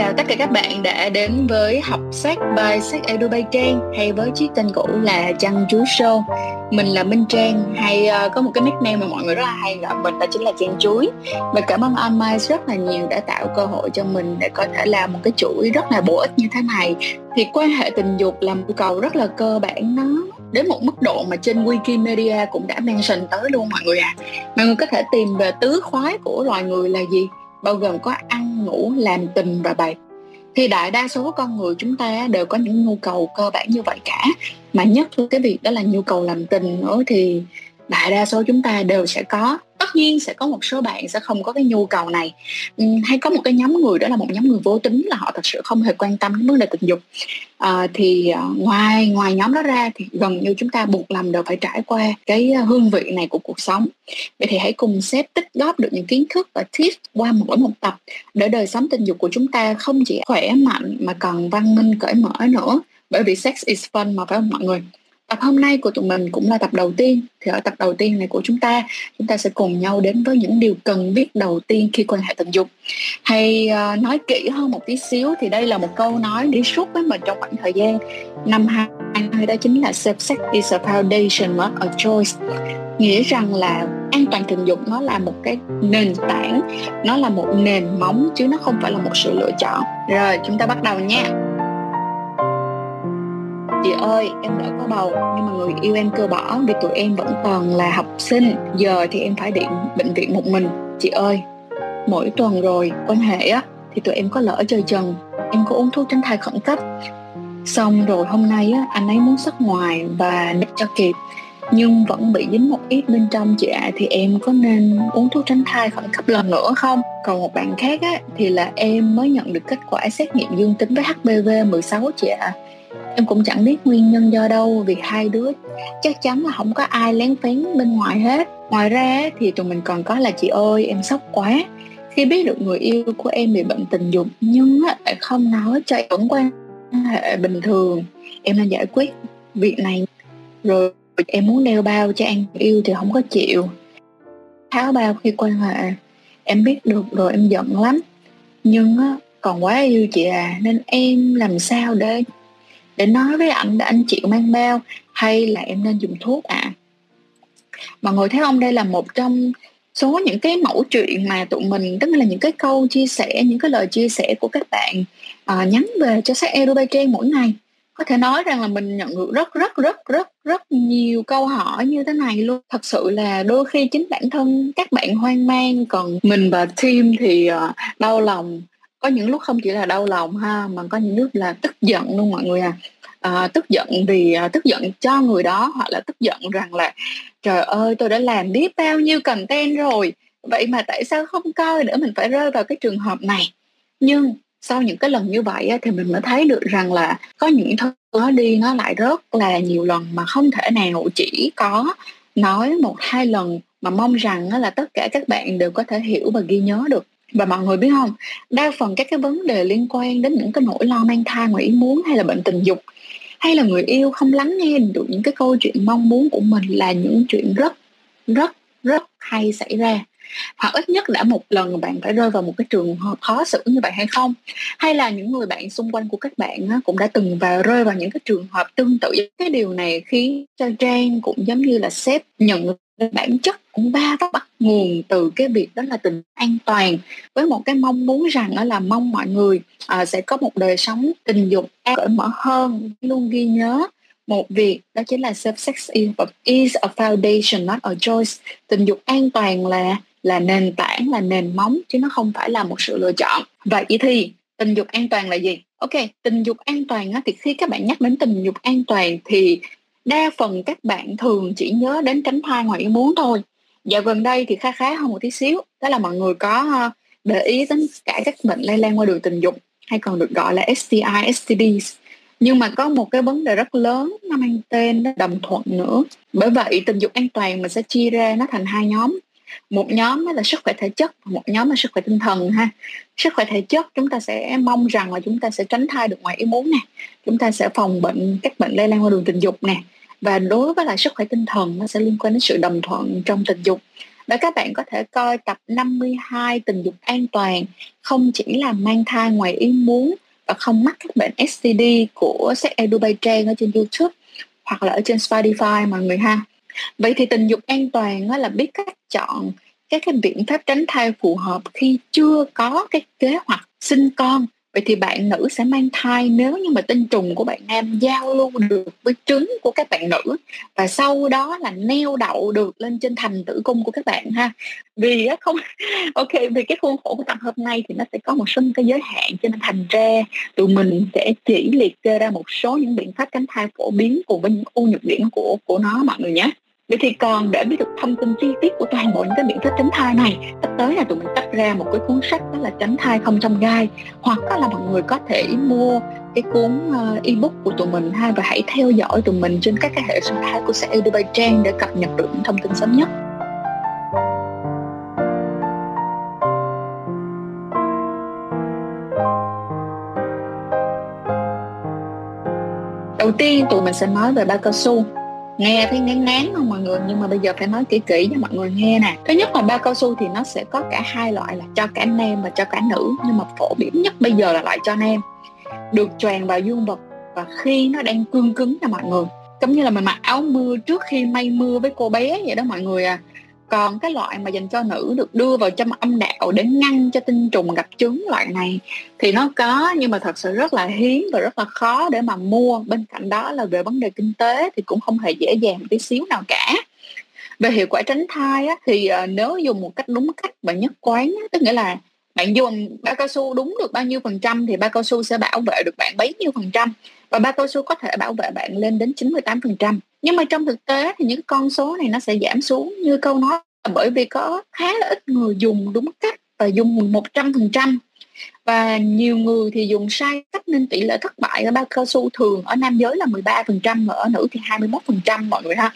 chào tất cả các bạn đã đến với học sách by sách Edu by Trang hay với chiếc tên cũ là Chăn Chuối Show. Mình là Minh Trang hay uh, có một cái nickname mà mọi người rất là hay gọi mình đó chính là Trang Chuối. Và cảm ơn anh Mai rất là nhiều đã tạo cơ hội cho mình để có thể làm một cái chuỗi rất là bổ ích như thế này. Thì quan hệ tình dục là một cầu rất là cơ bản nó đến một mức độ mà trên Wikimedia cũng đã mention tới luôn mọi người ạ. À. Mọi người có thể tìm về tứ khoái của loài người là gì? Bao gồm có ăn, ngủ, làm tình và bày thì đại đa số con người chúng ta đều có những nhu cầu cơ bản như vậy cả. Mà nhất là cái việc đó là nhu cầu làm tình nữa thì đại đa số chúng ta đều sẽ có. Tất nhiên sẽ có một số bạn sẽ không có cái nhu cầu này. Hay có một cái nhóm người đó là một nhóm người vô tính là họ thật sự không hề quan tâm đến vấn đề tình dục. À, thì ờ, ngoài ngoài nhóm đó ra thì gần như chúng ta buộc lòng đều phải trải qua cái ờ, hương vị này của cuộc sống. Vậy thì hãy cùng xếp tích góp được những kiến thức và tips qua mỗi một tập để đời sống tình dục của chúng ta không chỉ khỏe mạnh mà còn văn minh cởi mở nữa. Bởi vì sex is fun mà phải không mọi người? Tập hôm nay của tụi mình cũng là tập đầu tiên thì ở tập đầu tiên này của chúng ta chúng ta sẽ cùng nhau đến với những điều cần biết đầu tiên khi quan hệ tình dục. Hay uh, nói kỹ hơn một tí xíu thì đây là một câu nói đi suốt với mình trong khoảng thời gian năm 2020 đó chính là safe sex is a foundation not a choice. Nghĩa rằng là an toàn tình dục nó là một cái nền tảng, nó là một nền móng chứ nó không phải là một sự lựa chọn. Rồi chúng ta bắt đầu nha chị ơi em đã có bầu nhưng mà người yêu em cơ bỏ vì tụi em vẫn còn là học sinh. Giờ thì em phải điện bệnh viện một mình. Chị ơi mỗi tuần rồi quan hệ á thì tụi em có lỡ chơi trần em có uống thuốc tránh thai khẩn cấp. Xong rồi hôm nay á anh ấy muốn xuất ngoài và để cho kịp. Nhưng vẫn bị dính một ít bên trong chị ạ à, thì em có nên uống thuốc tránh thai khẩn cấp lần nữa không? Còn một bạn khác á thì là em mới nhận được kết quả xét nghiệm dương tính với HPV 16 chị ạ. à em cũng chẳng biết nguyên nhân do đâu, vì hai đứa chắc chắn là không có ai lén phén bên ngoài hết. Ngoài ra thì tụi mình còn có là chị ơi, em sốc quá. Khi biết được người yêu của em bị bệnh tình dục, nhưng lại không nói cho em vẫn quan hệ bình thường. Em đang giải quyết việc này rồi, em muốn đeo bao cho anh yêu thì không có chịu. Tháo bao khi quan hệ, em biết được rồi, em giận lắm. Nhưng còn quá yêu chị à nên em làm sao để để nói với anh để anh chịu mang bao hay là em nên dùng thuốc ạ? À? mọi người thấy không đây là một trong số những cái mẫu chuyện mà tụi mình tức là những cái câu chia sẻ những cái lời chia sẻ của các bạn uh, nhắn về cho sách Azerbaijan mỗi ngày. Có thể nói rằng là mình nhận được rất rất rất rất rất nhiều câu hỏi như thế này luôn. Thật sự là đôi khi chính bản thân các bạn hoang mang còn mình và team thì uh, đau lòng có những lúc không chỉ là đau lòng ha mà có những lúc là tức giận luôn mọi người à, à tức giận vì à, tức giận cho người đó hoặc là tức giận rằng là trời ơi tôi đã làm biết bao nhiêu content rồi vậy mà tại sao không coi nữa mình phải rơi vào cái trường hợp này? Nhưng sau những cái lần như vậy á, thì mình mới thấy được rằng là có những thứ nó đi nó lại rất là nhiều lần mà không thể nào chỉ có nói một hai lần mà mong rằng là tất cả các bạn đều có thể hiểu và ghi nhớ được và mọi người biết không? Đa phần các cái vấn đề liên quan đến những cái nỗi lo mang thai, ngoài ý muốn hay là bệnh tình dục, hay là người yêu không lắng nghe được những cái câu chuyện mong muốn của mình là những chuyện rất rất rất hay xảy ra. Hoặc ít nhất đã một lần bạn phải rơi vào một cái trường hợp khó xử như vậy hay không? Hay là những người bạn xung quanh của các bạn cũng đã từng vào rơi vào những cái trường hợp tương tự. Cái điều này khiến cho trang cũng giống như là sếp nhận bản chất cũng ba bắt nguồn từ cái việc đó là tình an toàn với một cái mong muốn rằng đó là mong mọi người à, sẽ có một đời sống tình dục cởi mở hơn. Luôn ghi nhớ một việc đó chính là safe sex is a foundation not a choice. Tình dục an toàn là là nền tảng là nền móng chứ nó không phải là một sự lựa chọn. Vậy thì tình dục an toàn là gì? Ok tình dục an toàn á, thì khi các bạn nhắc đến tình dục an toàn thì đa phần các bạn thường chỉ nhớ đến tránh thai ngoài ý muốn thôi. Dạo gần đây thì khá khá hơn một tí xíu. Đó là mọi người có ờ, để ý đến cả các bệnh lây lan qua đường tình dục hay còn được gọi là STI, STDs nhưng mà có một cái vấn đề rất lớn nó mang tên đó đồng thuận nữa. Bởi vậy tình dục an toàn mình sẽ chia ra nó thành hai nhóm một nhóm là sức khỏe thể chất và một nhóm là sức khỏe tinh thần ha. Sức khỏe thể chất chúng ta sẽ mong rằng là chúng ta sẽ tránh thai được ngoài ý muốn nè. Chúng ta sẽ phòng bệnh, các bệnh lây lan qua đường tình dục nè. Và đối với lại sức khỏe tinh thần, nó sẽ liên quan đến sự đồng thuận trong tình dục. Và các bạn có thể coi tập 52 tình dục an toàn không chỉ là mang thai ngoài ý muốn và không mắc các bệnh STD của Sex Edu Bay Trang ở trên YouTube hoặc là ở trên Spotify mọi người ha. Vậy thì tình dục an toàn là biết cách chọn các cái biện pháp tránh thai phù hợp khi chưa có cái kế hoạch sinh con. Vậy thì bạn nữ sẽ mang thai nếu như mà tinh trùng của bạn nam giao lưu được với trứng của các bạn nữ và sau đó là neo đậu được lên trên thành tử cung của các bạn ha. Vì không, ok vì cái khuôn khổ của tập hôm nay thì nó sẽ có một số cái giới hạn cho nên thành ra tụi mình sẽ chỉ liệt kê ra một số những biện pháp tránh thai phổ biến cùng với những ưu nhược điểm của của nó mọi người nhé. Vậy thì còn để biết được thông tin chi tiết của toàn bộ những cái biện pháp tránh thai này. Sắp tới là tụi mình tách ra một cái cuốn sách đó là tránh thai không trong gai. Hoặc là mọi người có thể mua cái cuốn ờ, ebook của tụi mình ha, Và hãy theo dõi tụi mình trên các cái hệ sinh thái của Sẽ Dubai Trang để cập nhật được những thông tin sớm nhất. Đầu tiên tụi mình sẽ nói về bao cao su nghe thấy ngán ngán không mọi người? Nhưng mà bây giờ phải nói kỹ kỹ cho mọi người nghe nè. Thứ nhất là bao cao su thì nó sẽ có cả hai loại là cho cả nam và cho cả nữ. Nhưng mà phổ biến nhất bây giờ là loại cho nam. Được choàng vào dương vật và khi nó đang cương cứng nha mọi người. Giống như là mình mặc áo mưa trước khi may mưa với cô bé vậy đó mọi người à còn cái loại mà dành cho nữ được đưa vào trong âm đạo để ngăn cho tinh trùng gặp trứng loại này thì nó có nhưng mà thật sự rất là hiếm và rất là khó để mà mua. Bên cạnh đó là về vấn đề kinh tế thì cũng không hề dễ dàng tí xíu nào cả. Về hiệu quả tránh thai á, thì uh, nếu dùng một cách đúng cách và nhất quán á, tức nghĩa là bạn dùng bao cao su đúng được bao nhiêu phần trăm thì bao cao su sẽ bảo vệ được bạn bấy nhiêu phần trăm và bao cao su có thể bảo vệ bạn lên đến 98 phần trăm nhưng mà trong thực tế thì những con số này nó sẽ giảm xuống. Như câu nói bởi vì có khá là ít người dùng đúng cách và dùng 100 phần trăm. Và nhiều người thì dùng sai cách nên tỷ lệ thất bại ở bao cao su thường ở nam giới là 13 phần trăm và ở nữ thì 21 phần trăm mọi người ha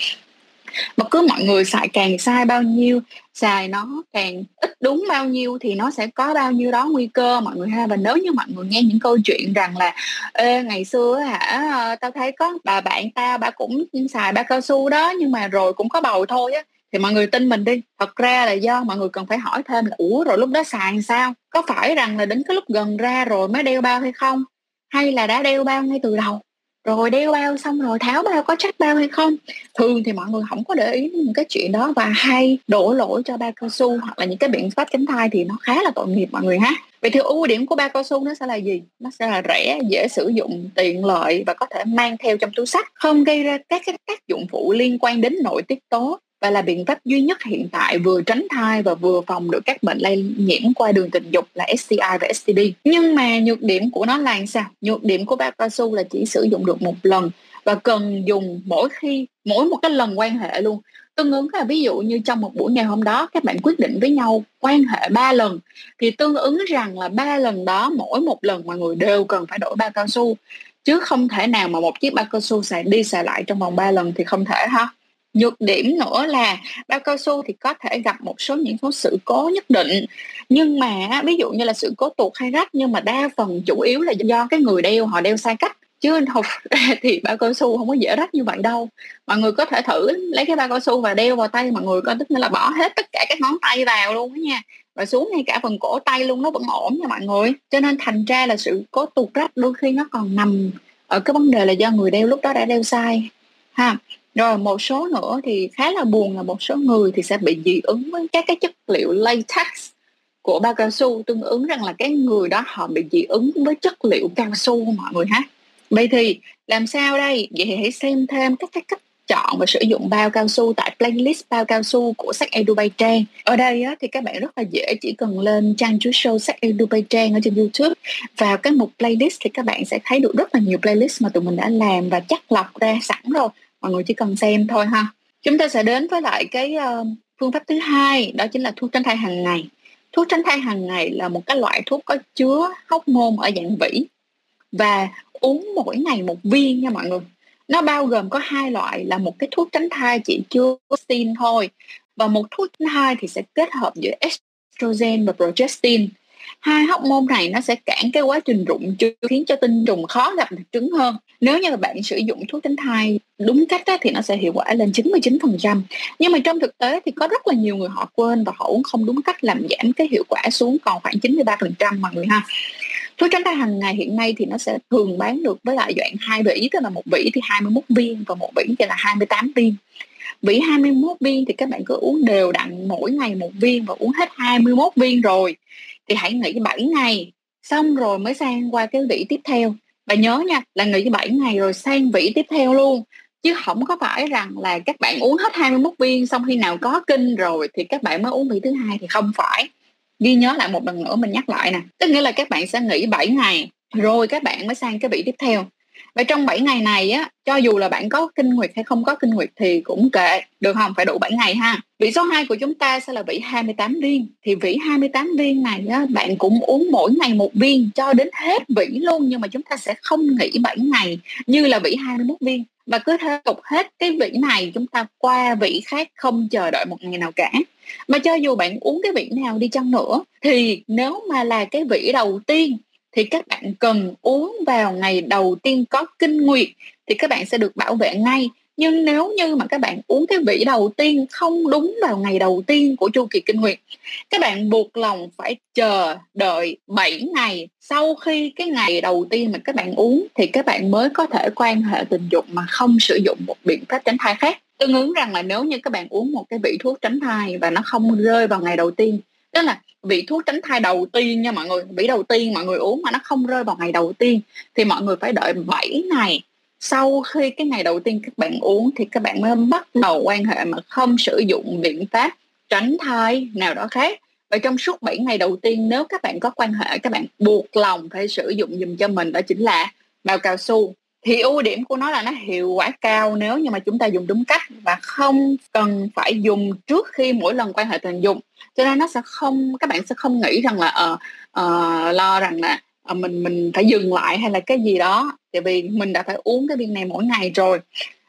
mà cứ mọi người xài càng sai bao nhiêu xài nó càng ít đúng bao nhiêu thì nó sẽ có bao nhiêu đó nguy cơ mọi người ha. Và nếu như mọi người nghe những câu chuyện rằng là Ê, ngày xưa hả ờ, tao thấy có bà bạn tao bà cũng xài ba cao su đó nhưng mà rồi cũng có bầu thôi á. Thì mọi người tin mình đi. Thật ra là do mọi người cần phải hỏi thêm là ủa rồi lúc đó xài sao? Có phải rằng là đến cái lúc gần ra rồi mới đeo bao hay không? Hay là đã đeo bao ngay từ đầu? Rồi đeo bao, xong rồi tháo bao, có chắc bao hay không? Thường thì mọi người không có để ý những cái chuyện đó và hay đổ lỗi cho bao cao su hoặc là những cái biện pháp tránh thai thì nó khá là tội nghiệp mọi người ha. Vậy thì ưu điểm của bao cao su nó sẽ là gì? Nó sẽ là rẻ, dễ sử dụng, tiện lợi và có thể mang theo trong túi sách, không gây ra các cái tác dụng phụ liên quan đến nội tiết tố và là biện pháp duy nhất hiện tại vừa tránh thai và vừa phòng được các bệnh lây nhiễm qua đường tình dục là STI và STD. Nhưng mà nhược điểm của nó là sao? Nhược điểm của bao cao su là chỉ sử dụng được một lần và cần dùng mỗi khi, mỗi một cái lần quan hệ luôn tương ứng là ví dụ như trong một buổi ngày hôm đó, các bạn quyết định với nhau quan hệ ba lần, thì tương ứng rằng là ba lần đó, mỗi một lần mọi người đều cần phải đổi bao cao su chứ không thể nào mà một chiếc bao cao su xài, đi xài lại trong vòng 3 lần thì không thể ha nhược điểm nữa là bao cao su thì có thể gặp một số những số sự cố nhất định. Nhưng mà ví dụ như là sự cố tuột hay rách nhưng mà đa phần chủ yếu là do cái người đeo, họ đeo sai cách. Chứ học thì bao cao su không có dễ rách như vậy đâu. Mọi người có thể thử lấy cái bao cao su và đeo vào tay, mọi người có tức là bỏ hết tất cả các ngón tay vào luôn đó nha. Và xuống ngay cả phần cổ tay luôn, nó vẫn ổn nha mọi người. Cho nên thành ra là sự cố tuột rách đôi khi nó còn nằm ở cái vấn đề là do người đeo lúc đó đã đeo sai, ha rồi một số nữa thì khá là buồn là một số người thì sẽ bị dị ứng với các cái chất liệu latex của bao cao su tương ứng rằng là cái người đó họ bị dị ứng với chất liệu cao su mọi người ha vậy thì làm sao đây? Vậy thì hãy xem thêm các cái cách chọn và sử dụng bao cao su tại playlist bao cao su của sách Edu Bay Trang. Ở đây á, thì các bạn rất là dễ chỉ cần lên trang chú show sách Edu Bay Trang ở trên YouTube. Vào cái mục playlist thì các bạn sẽ thấy được rất là nhiều playlist mà tụi mình đã làm và chắc lọc ra sẵn rồi mọi người chỉ cần xem thôi ha. Chúng ta sẽ đến với lại cái uh, phương pháp thứ hai đó chính là thuốc tránh thai hàng ngày. Thuốc tránh thai hàng ngày là một cái loại thuốc có chứa hóc môn ở dạng vỉ và uống mỗi ngày một viên nha mọi người. Nó bao gồm có hai loại là một cái thuốc tránh thai chỉ chứa xin thôi và một thuốc tránh thai thì sẽ kết hợp giữa estrogen và progestin hai hóc môn này nó sẽ cản cái quá trình rụng trứng khiến cho tinh trùng khó gặp được trứng hơn. Nếu như là bạn sử dụng thuốc tránh thai đúng cách á, thì nó sẽ hiệu quả lên 99% nhưng mà trong thực tế thì có rất là nhiều người họ quên và họ uống không đúng cách làm giảm cái hiệu quả xuống còn khoảng 93% mọi người ha. Thuốc tránh thai hàng ngày hiện nay thì nó sẽ thường bán được với lại dạng hai vỉ tức là một vỉ thì 21 viên và một vỉ thì là 28 viên. Vỉ 21 viên thì các bạn cứ uống đều đặn mỗi ngày một viên và uống hết 21 viên rồi thì hãy nghỉ 7 ngày. Xong rồi mới sang qua cái vị tiếp theo. Và nhớ nha, là nghỉ 7 ngày rồi sang vị tiếp theo luôn. Chứ không có phải rằng là các bạn uống hết 21 viên, xong khi nào có kinh rồi thì các bạn mới uống vị thứ hai, thì không phải. Ghi nhớ lại một lần nữa, mình nhắc lại nè. Tức nghĩa là các bạn sẽ nghỉ 7 ngày, rồi các bạn mới sang cái vị tiếp theo và trong 7 ngày này á cho dù là bạn có kinh nguyệt hay không có kinh nguyệt thì cũng kệ được không? Phải đủ 7 ngày ha. Vị số 2 của chúng ta sẽ là vị 28 viên. Thì vị 28 viên này á, bạn cũng uống mỗi ngày một viên cho đến hết vị luôn nhưng mà chúng ta sẽ không nghỉ 7 ngày như là vị 21 viên. Và cứ tiếp tục hết cái vị này chúng ta qua vị khác không chờ đợi một ngày nào cả. Mà cho dù bạn uống cái vị nào đi chăng nữa thì nếu mà là cái vị đầu tiên thì các bạn cần uống vào ngày đầu tiên có kinh nguyệt thì các bạn sẽ được bảo vệ ngay. Nhưng nếu như mà các bạn uống cái vị đầu tiên không đúng vào ngày đầu tiên của chu kỳ kinh nguyệt, các bạn buộc lòng phải chờ đợi 7 ngày. Sau khi cái ngày đầu tiên mà các bạn uống thì các bạn mới có thể quan hệ tình dục mà không sử dụng một biện pháp tránh thai khác. Tương ứng rằng là nếu như các bạn uống một cái vị thuốc tránh thai và nó không rơi vào ngày đầu tiên tức là vị thuốc tránh thai đầu tiên nha mọi người, vị đầu tiên mọi người uống mà nó không rơi vào ngày đầu tiên thì mọi người phải đợi 7 ngày. Sau khi cái ngày đầu tiên các bạn uống thì các bạn mới bắt đầu quan hệ mà không sử dụng biện pháp tránh thai nào đó khác. Và trong suốt 7 ngày đầu tiên, nếu các bạn có quan hệ, các bạn buộc lòng phải sử dụng dùm cho mình đó chính là bao cao su thì ưu điểm của nó là nó hiệu quả cao nếu như mà chúng ta dùng đúng cách và không cần phải dùng trước khi mỗi lần quan hệ tình dục. Cho nên nó sẽ không các bạn sẽ không nghĩ rằng là uh, uh, lo rằng là uh, mình mình phải dừng lại hay là cái gì đó. Tại vì mình đã phải uống cái viên này mỗi ngày rồi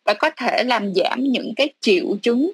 và có thể làm giảm những cái triệu chứng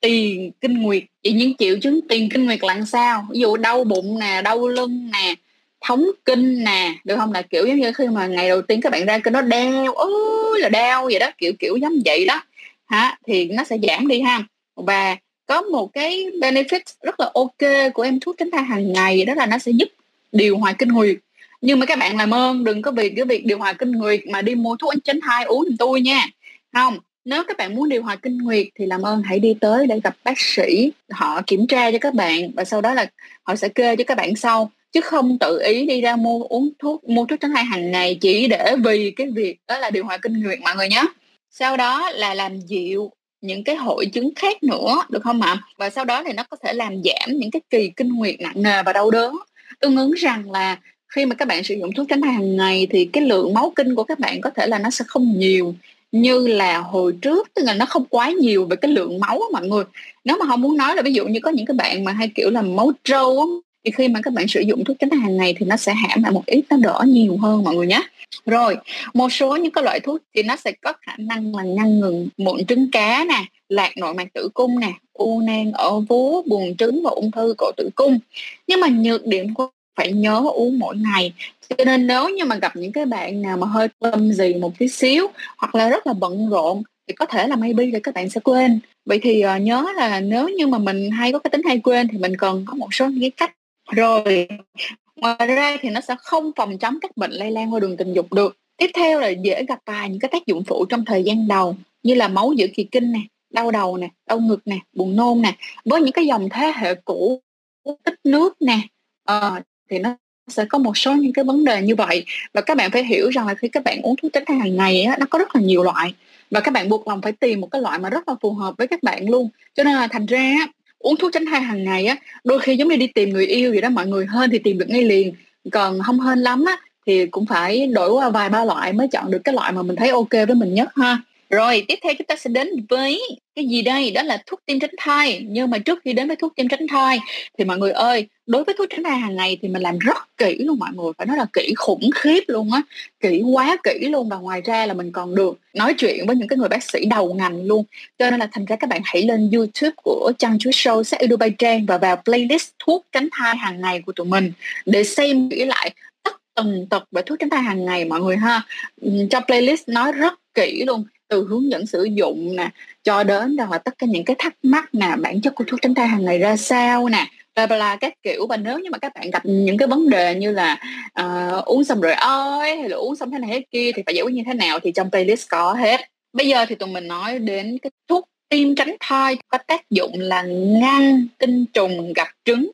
tiền kinh nguyệt. Thì những triệu chứng tiền kinh nguyệt là sao? Ví dụ đau bụng nè đau lưng nè thống kinh nè, được không? Là kiểu giống như khi mà ngày đầu tiên các bạn ra kinh nó đau, ôi là đau vậy đó, kiểu kiểu giống vậy đó. Hả? Thì nó sẽ giảm đi ha. Và có một cái benefit rất là ok của em thuốc tránh thai hàng ngày, đó là nó sẽ giúp điều hòa kinh nguyệt. Nhưng mà các bạn làm ơn, đừng có vì cái việc điều hòa kinh nguyệt mà đi mua thuốc tránh thai uống giùm tôi nha. Không, nếu các bạn muốn điều hòa kinh nguyệt thì làm ơn hãy đi tới để gặp bác sĩ, họ kiểm tra cho các bạn và sau đó là họ sẽ kê cho các bạn sau chứ không tự ý đi ra mua uống thuốc, mua thuốc tránh thai hàng ngày chỉ để vì cái việc đó là điều hòa kinh nguyệt mọi người nhé sau đó là làm dịu những cái hội chứng khác nữa, được không ạ? Và sau đó thì nó có thể làm giảm những cái kỳ kinh nguyệt nặng nề và đau đớn. Tương ứng rằng là khi mà các bạn sử dụng thuốc tránh thai hàng ngày thì cái lượng máu kinh của các bạn có thể là nó sẽ không nhiều, như là hồi trước, tức là nó không quá nhiều về cái lượng máu mọi người. Nếu mà không muốn nói là ví dụ như có những cái bạn mà hay kiểu là máu trâu thì khi mà các bạn sử dụng thuốc tránh thai hàng này thì nó sẽ hãm lại một ít nó đỡ nhiều hơn mọi người nhé rồi một số những cái loại thuốc thì nó sẽ có khả năng là ngăn ngừng mụn trứng cá nè lạc nội mạc tử cung nè u nang ở vú buồng trứng và ung thư cổ tử cung. Nhưng mà nhược điểm của phải nhớ uống mỗi ngày. Cho nên nếu như mà gặp những cái bạn nào mà hơi tâm gì một tí xíu hoặc là rất là bận rộn thì có thể là maybe là các bạn sẽ quên. Vậy thì uh, nhớ là nếu như mà mình hay có cái tính hay quên thì mình cần có một số những cái cách rồi ngoài ra thì nó sẽ không phòng chống các bệnh lây lan qua đường tình dục được. Tiếp theo là dễ gặp vài những cái tác dụng phụ trong thời gian đầu như là máu giữa kỳ kinh nè đau đầu nè đau ngực nè buồn nôn nè. Với những cái dòng thế hệ cũ tích nước nè uh, thì nó sẽ có một số những cái vấn đề như vậy. Và các bạn phải hiểu rằng là khi các bạn uống thuốc tránh thai hàng ngày á, nó có rất là nhiều loại. Và các bạn buộc lòng phải tìm một cái loại mà rất là phù hợp với các bạn luôn. Cho nên là thành ra uống thuốc tránh thai hàng ngày á, đôi khi giống như đi tìm người yêu vậy đó, mọi người hên thì tìm được ngay liền. Còn không hên lắm á, thì cũng phải đổi qua vài ba loại mới chọn được cái loại mà mình thấy ok với mình nhất ha. Rồi, tiếp theo chúng ta sẽ đến với cái gì đây? Đó là thuốc tiêm tránh thai. Nhưng mà trước khi đến với thuốc tiêm tránh thai thì mọi người ơi đối với thuốc tránh thai hàng ngày thì mình làm rất kỹ luôn mọi người, phải nói là kỹ khủng khiếp luôn á, kỹ quá kỹ luôn. Và ngoài ra là mình còn được nói chuyện với những cái người bác sĩ đầu ngành luôn. Cho nên là thành ra các bạn hãy lên youtube của trang chúa show, sẽ Trang và vào playlist thuốc tránh thai hàng ngày của tụi mình để xem kỹ lại tất tần tật về thuốc tránh thai hàng ngày mọi người ha. Cho playlist nói rất kỹ luôn, từ hướng dẫn sử dụng nè, cho đến là tất cả những cái thắc mắc nè, bản chất của thuốc tránh thai hàng ngày ra sao nè bla bla các kiểu. Và nếu như mà các bạn gặp những cái vấn đề như là uh, uống xong rồi ơi hay là uống xong thế này thế kia thì phải giải quyết như thế nào? thì trong playlist có hết. Bây giờ thì tụi mình nói đến cái thuốc tiêm tránh thai có tác dụng là ngăn tinh trùng gặp trứng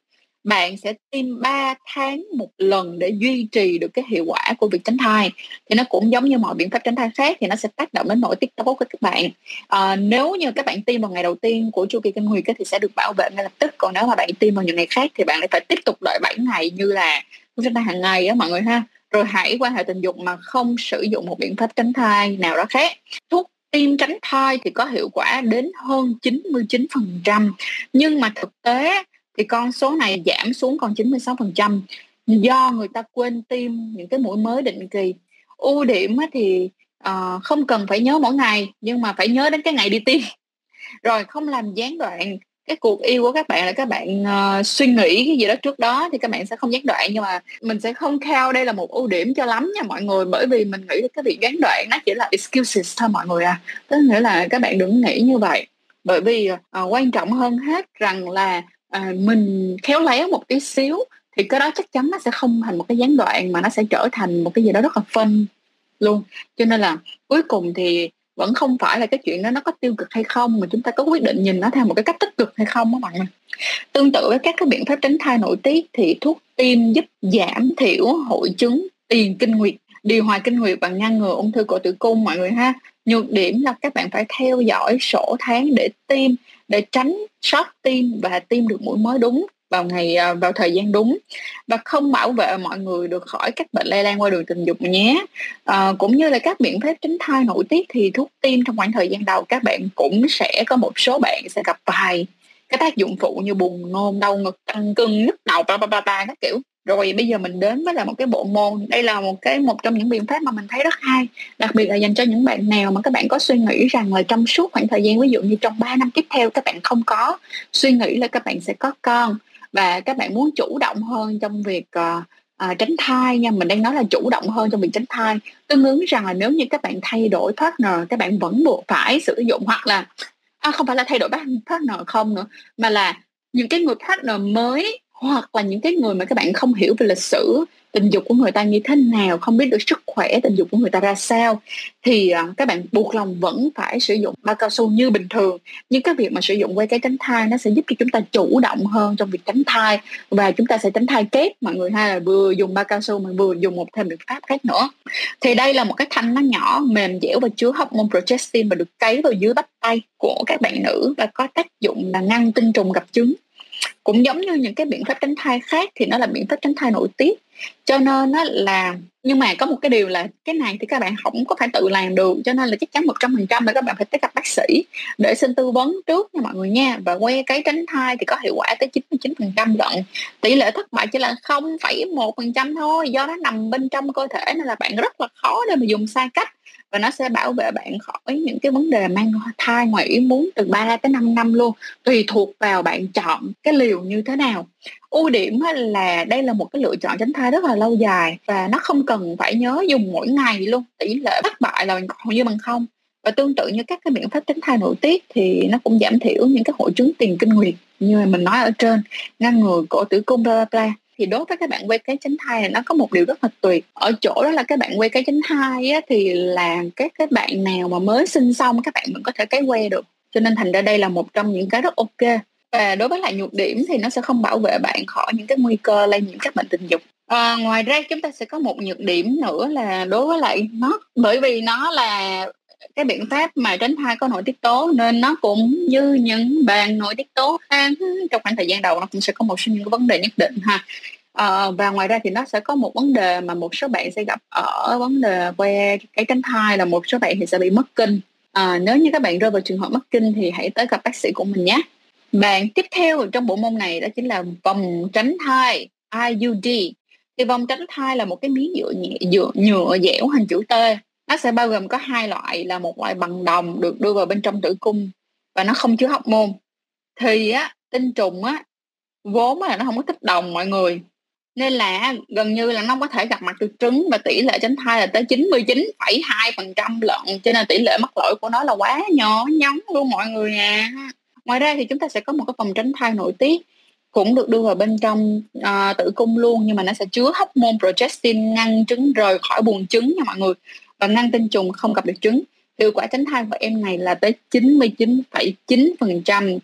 bạn sẽ tiêm 3 tháng một lần để duy trì được cái hiệu quả của việc tránh thai. Thì nó cũng giống như mọi biện pháp tránh thai khác thì nó sẽ tác động đến nội tiết tố của các bạn. À, nếu như các bạn tiêm vào ngày đầu tiên của chu kỳ kinh nguyệt thì sẽ được bảo vệ ngay lập tức còn nếu mà bạn tiêm vào những ngày khác thì bạn lại phải tiếp tục đợi 7 ngày như là tránh thai hàng ngày á mọi người ha. Rồi hãy quan hệ tình dục mà không sử dụng một biện pháp tránh thai nào đó khác. Thuốc tiêm tránh thai thì có hiệu quả đến hơn 99% nhưng mà thực tế thì con số này giảm xuống còn 96% do người ta quên tiêm những cái mũi mới định kỳ. Ưu điểm thì uh, không cần phải nhớ mỗi ngày nhưng mà phải nhớ đến cái ngày đi tiêm. Rồi không làm gián đoạn cái cuộc yêu của các bạn là các bạn uh, suy nghĩ cái gì đó trước đó thì các bạn sẽ không gián đoạn. Nhưng mà mình sẽ không khao đây là một ưu điểm cho lắm nha mọi người bởi vì mình nghĩ cái việc gián đoạn nó chỉ là excuses thôi mọi người à. Tức nghĩa là các bạn đừng nghĩ như vậy. Bởi vì uh, quan trọng hơn hết rằng là à, mình khéo léo một tí xíu thì cái đó chắc chắn nó sẽ không thành một cái gián đoạn mà nó sẽ trở thành một cái gì đó rất là fun luôn. Cho nên là cuối cùng thì vẫn không phải là cái chuyện đó nó có tiêu cực hay không mà chúng ta có quyết định nhìn nó theo một cái cách tích cực hay không các bạn tương tự với các cái biện pháp tránh thai nội tiết thì thuốc tiêm giúp giảm thiểu hội chứng tiền kinh nguyệt điều hòa kinh nguyệt và ngăn ngừa ung thư cổ tử cung mọi người ha nhược điểm là các bạn phải theo dõi sổ tháng để tiêm để tránh sót tiêm và tiêm được mũi mới đúng vào ngày à, vào thời gian đúng. Và không bảo vệ mọi người được khỏi các bệnh lây lan qua đường tình dục nhé. À, cũng như là các biện pháp tránh thai nội tiết thì thuốc tiêm trong khoảng thời gian đầu các bạn cũng sẽ có một số bạn sẽ gặp vài cái tác dụng phụ như buồn nôn đau ngực tăng cân nhức đầu ba ba ba ba các kiểu rồi bây giờ mình đến với là một cái bộ môn. Đây là một cái một trong những biện pháp mà mình thấy rất hay. Đặc biệt là dành cho những bạn nào mà các bạn có suy nghĩ rằng là trong suốt khoảng thời gian ví dụ như trong 3 năm tiếp theo các bạn không có suy nghĩ là các bạn sẽ có con và các bạn muốn chủ động hơn trong việc uh, uh, tránh thai nha. Mình đang nói là chủ động hơn trong việc tránh thai. Tương ứng rằng là nếu như các bạn thay đổi partner các bạn vẫn buộc phải sử dụng hoặc là à, không phải là thay đổi partner không nữa mà là những cái người partner mới hoặc là những cái người mà các bạn không hiểu về lịch sử, tình dục của người ta như thế nào, không biết được sức khỏe tình dục của người ta ra sao, thì à, các bạn buộc lòng vẫn phải sử dụng bao cao su như bình thường. Nhưng cái việc mà sử dụng que cái tránh thai nó sẽ giúp cho chúng ta chủ động hơn trong việc tránh thai và chúng ta sẽ tránh thai kép, mọi người hay là vừa dùng bao cao su mà vừa dùng một thêm biện pháp khác nữa. Thì đây là một cái thanh nó nhỏ, mềm dẻo và chứa hormone progestin và được cấy vào dưới bắp tay của các bạn nữ và có tác dụng là ngăn tinh trùng gặp trứng cũng giống như những cái biện pháp tránh thai khác thì nó là biện pháp tránh thai nội tiết. Cho nên nó là, nhưng mà có một cái điều là cái này thì các bạn không có phải tự làm được, cho nên là chắc chắn một trăm phần trăm là các bạn phải tới gặp bác sĩ để xin tư vấn trước nha mọi người nha. Và que cái tránh thai thì có hiệu quả tới 99 phần trăm lận. Tỷ lệ thất bại chỉ là không phẩy một phần trăm thôi, do nó nằm bên trong cơ thể nên là bạn rất là khó để mà dùng sai cách và nó sẽ bảo vệ bạn khỏi những cái vấn đề mang thai ngoài ý muốn từ 3 tới 5 năm luôn, tùy thuộc vào bạn chọn cái liều như thế nào. Ưu điểm là đây là một cái lựa chọn tránh thai rất là lâu dài và nó không cần phải nhớ dùng mỗi ngày luôn, tỷ lệ thất bại là hầu như bằng không. Và tương tự như các cái biện pháp tránh thai nội tiết thì nó cũng giảm thiểu những cái hội chứng tiền kinh nguyệt như mình nói ở trên, ngăn ngừa cổ tử cung, bla bla bla thì đối với các bạn quay cái tránh thai này nó có một điều rất là tuyệt. Ở chỗ đó là các bạn quay cái tránh thai á, thì là các cái bạn nào mà mới sinh xong các bạn vẫn có thể cái que được. Cho nên thành ra đây là một trong những cái rất ok. Và đối với lại nhược điểm thì nó sẽ không bảo vệ bạn khỏi những cái nguy cơ lây nhiễm các bệnh tình dục. À, ngoài ra chúng ta sẽ có một nhược điểm nữa là đối với lại nó bởi vì nó là cái biện pháp mà tránh thai có nội tiết tố nên nó cũng như những bạn nội tiết tố khác trong khoảng thời gian đầu nó cũng sẽ có một số những cái vấn đề nhất định ha. À, và ngoài ra thì nó sẽ có một vấn đề mà một số bạn sẽ gặp ở vấn đề que cái tránh thai là một số bạn thì sẽ bị mất kinh. À, nếu như các bạn rơi vào trường hợp mất kinh thì hãy tới gặp bác sĩ của mình nhé. Bạn tiếp theo trong bộ môn này đó chính là vòng tránh thai IUD thì vòng tránh thai là một cái miếng nhựa nhẹ nhựa, nhựa dẻo hình chữ T nó sẽ bao gồm có hai loại là một loại bằng đồng được đưa vào bên trong tử cung và nó không chứa hóc môn thì á tinh trùng á vốn là nó không có thích đồng mọi người. Nên là gần như là nó có thể gặp mặt được trứng và tỷ lệ tránh thai là tới 99,2% lận cho nên tỷ lệ mắc lỗi của nó là quá nhỏ nhóng luôn mọi người à. Ngoài ra thì chúng ta sẽ có một cái vòng tránh thai nội tiết cũng được đưa vào bên trong uh, tử cung luôn nhưng mà nó sẽ chứa hóc môn progestin ngăn trứng rời khỏi buồng trứng nha mọi người và ngăn tinh trùng không gặp được trứng. Hiệu quả tránh thai của em này là tới 99,9%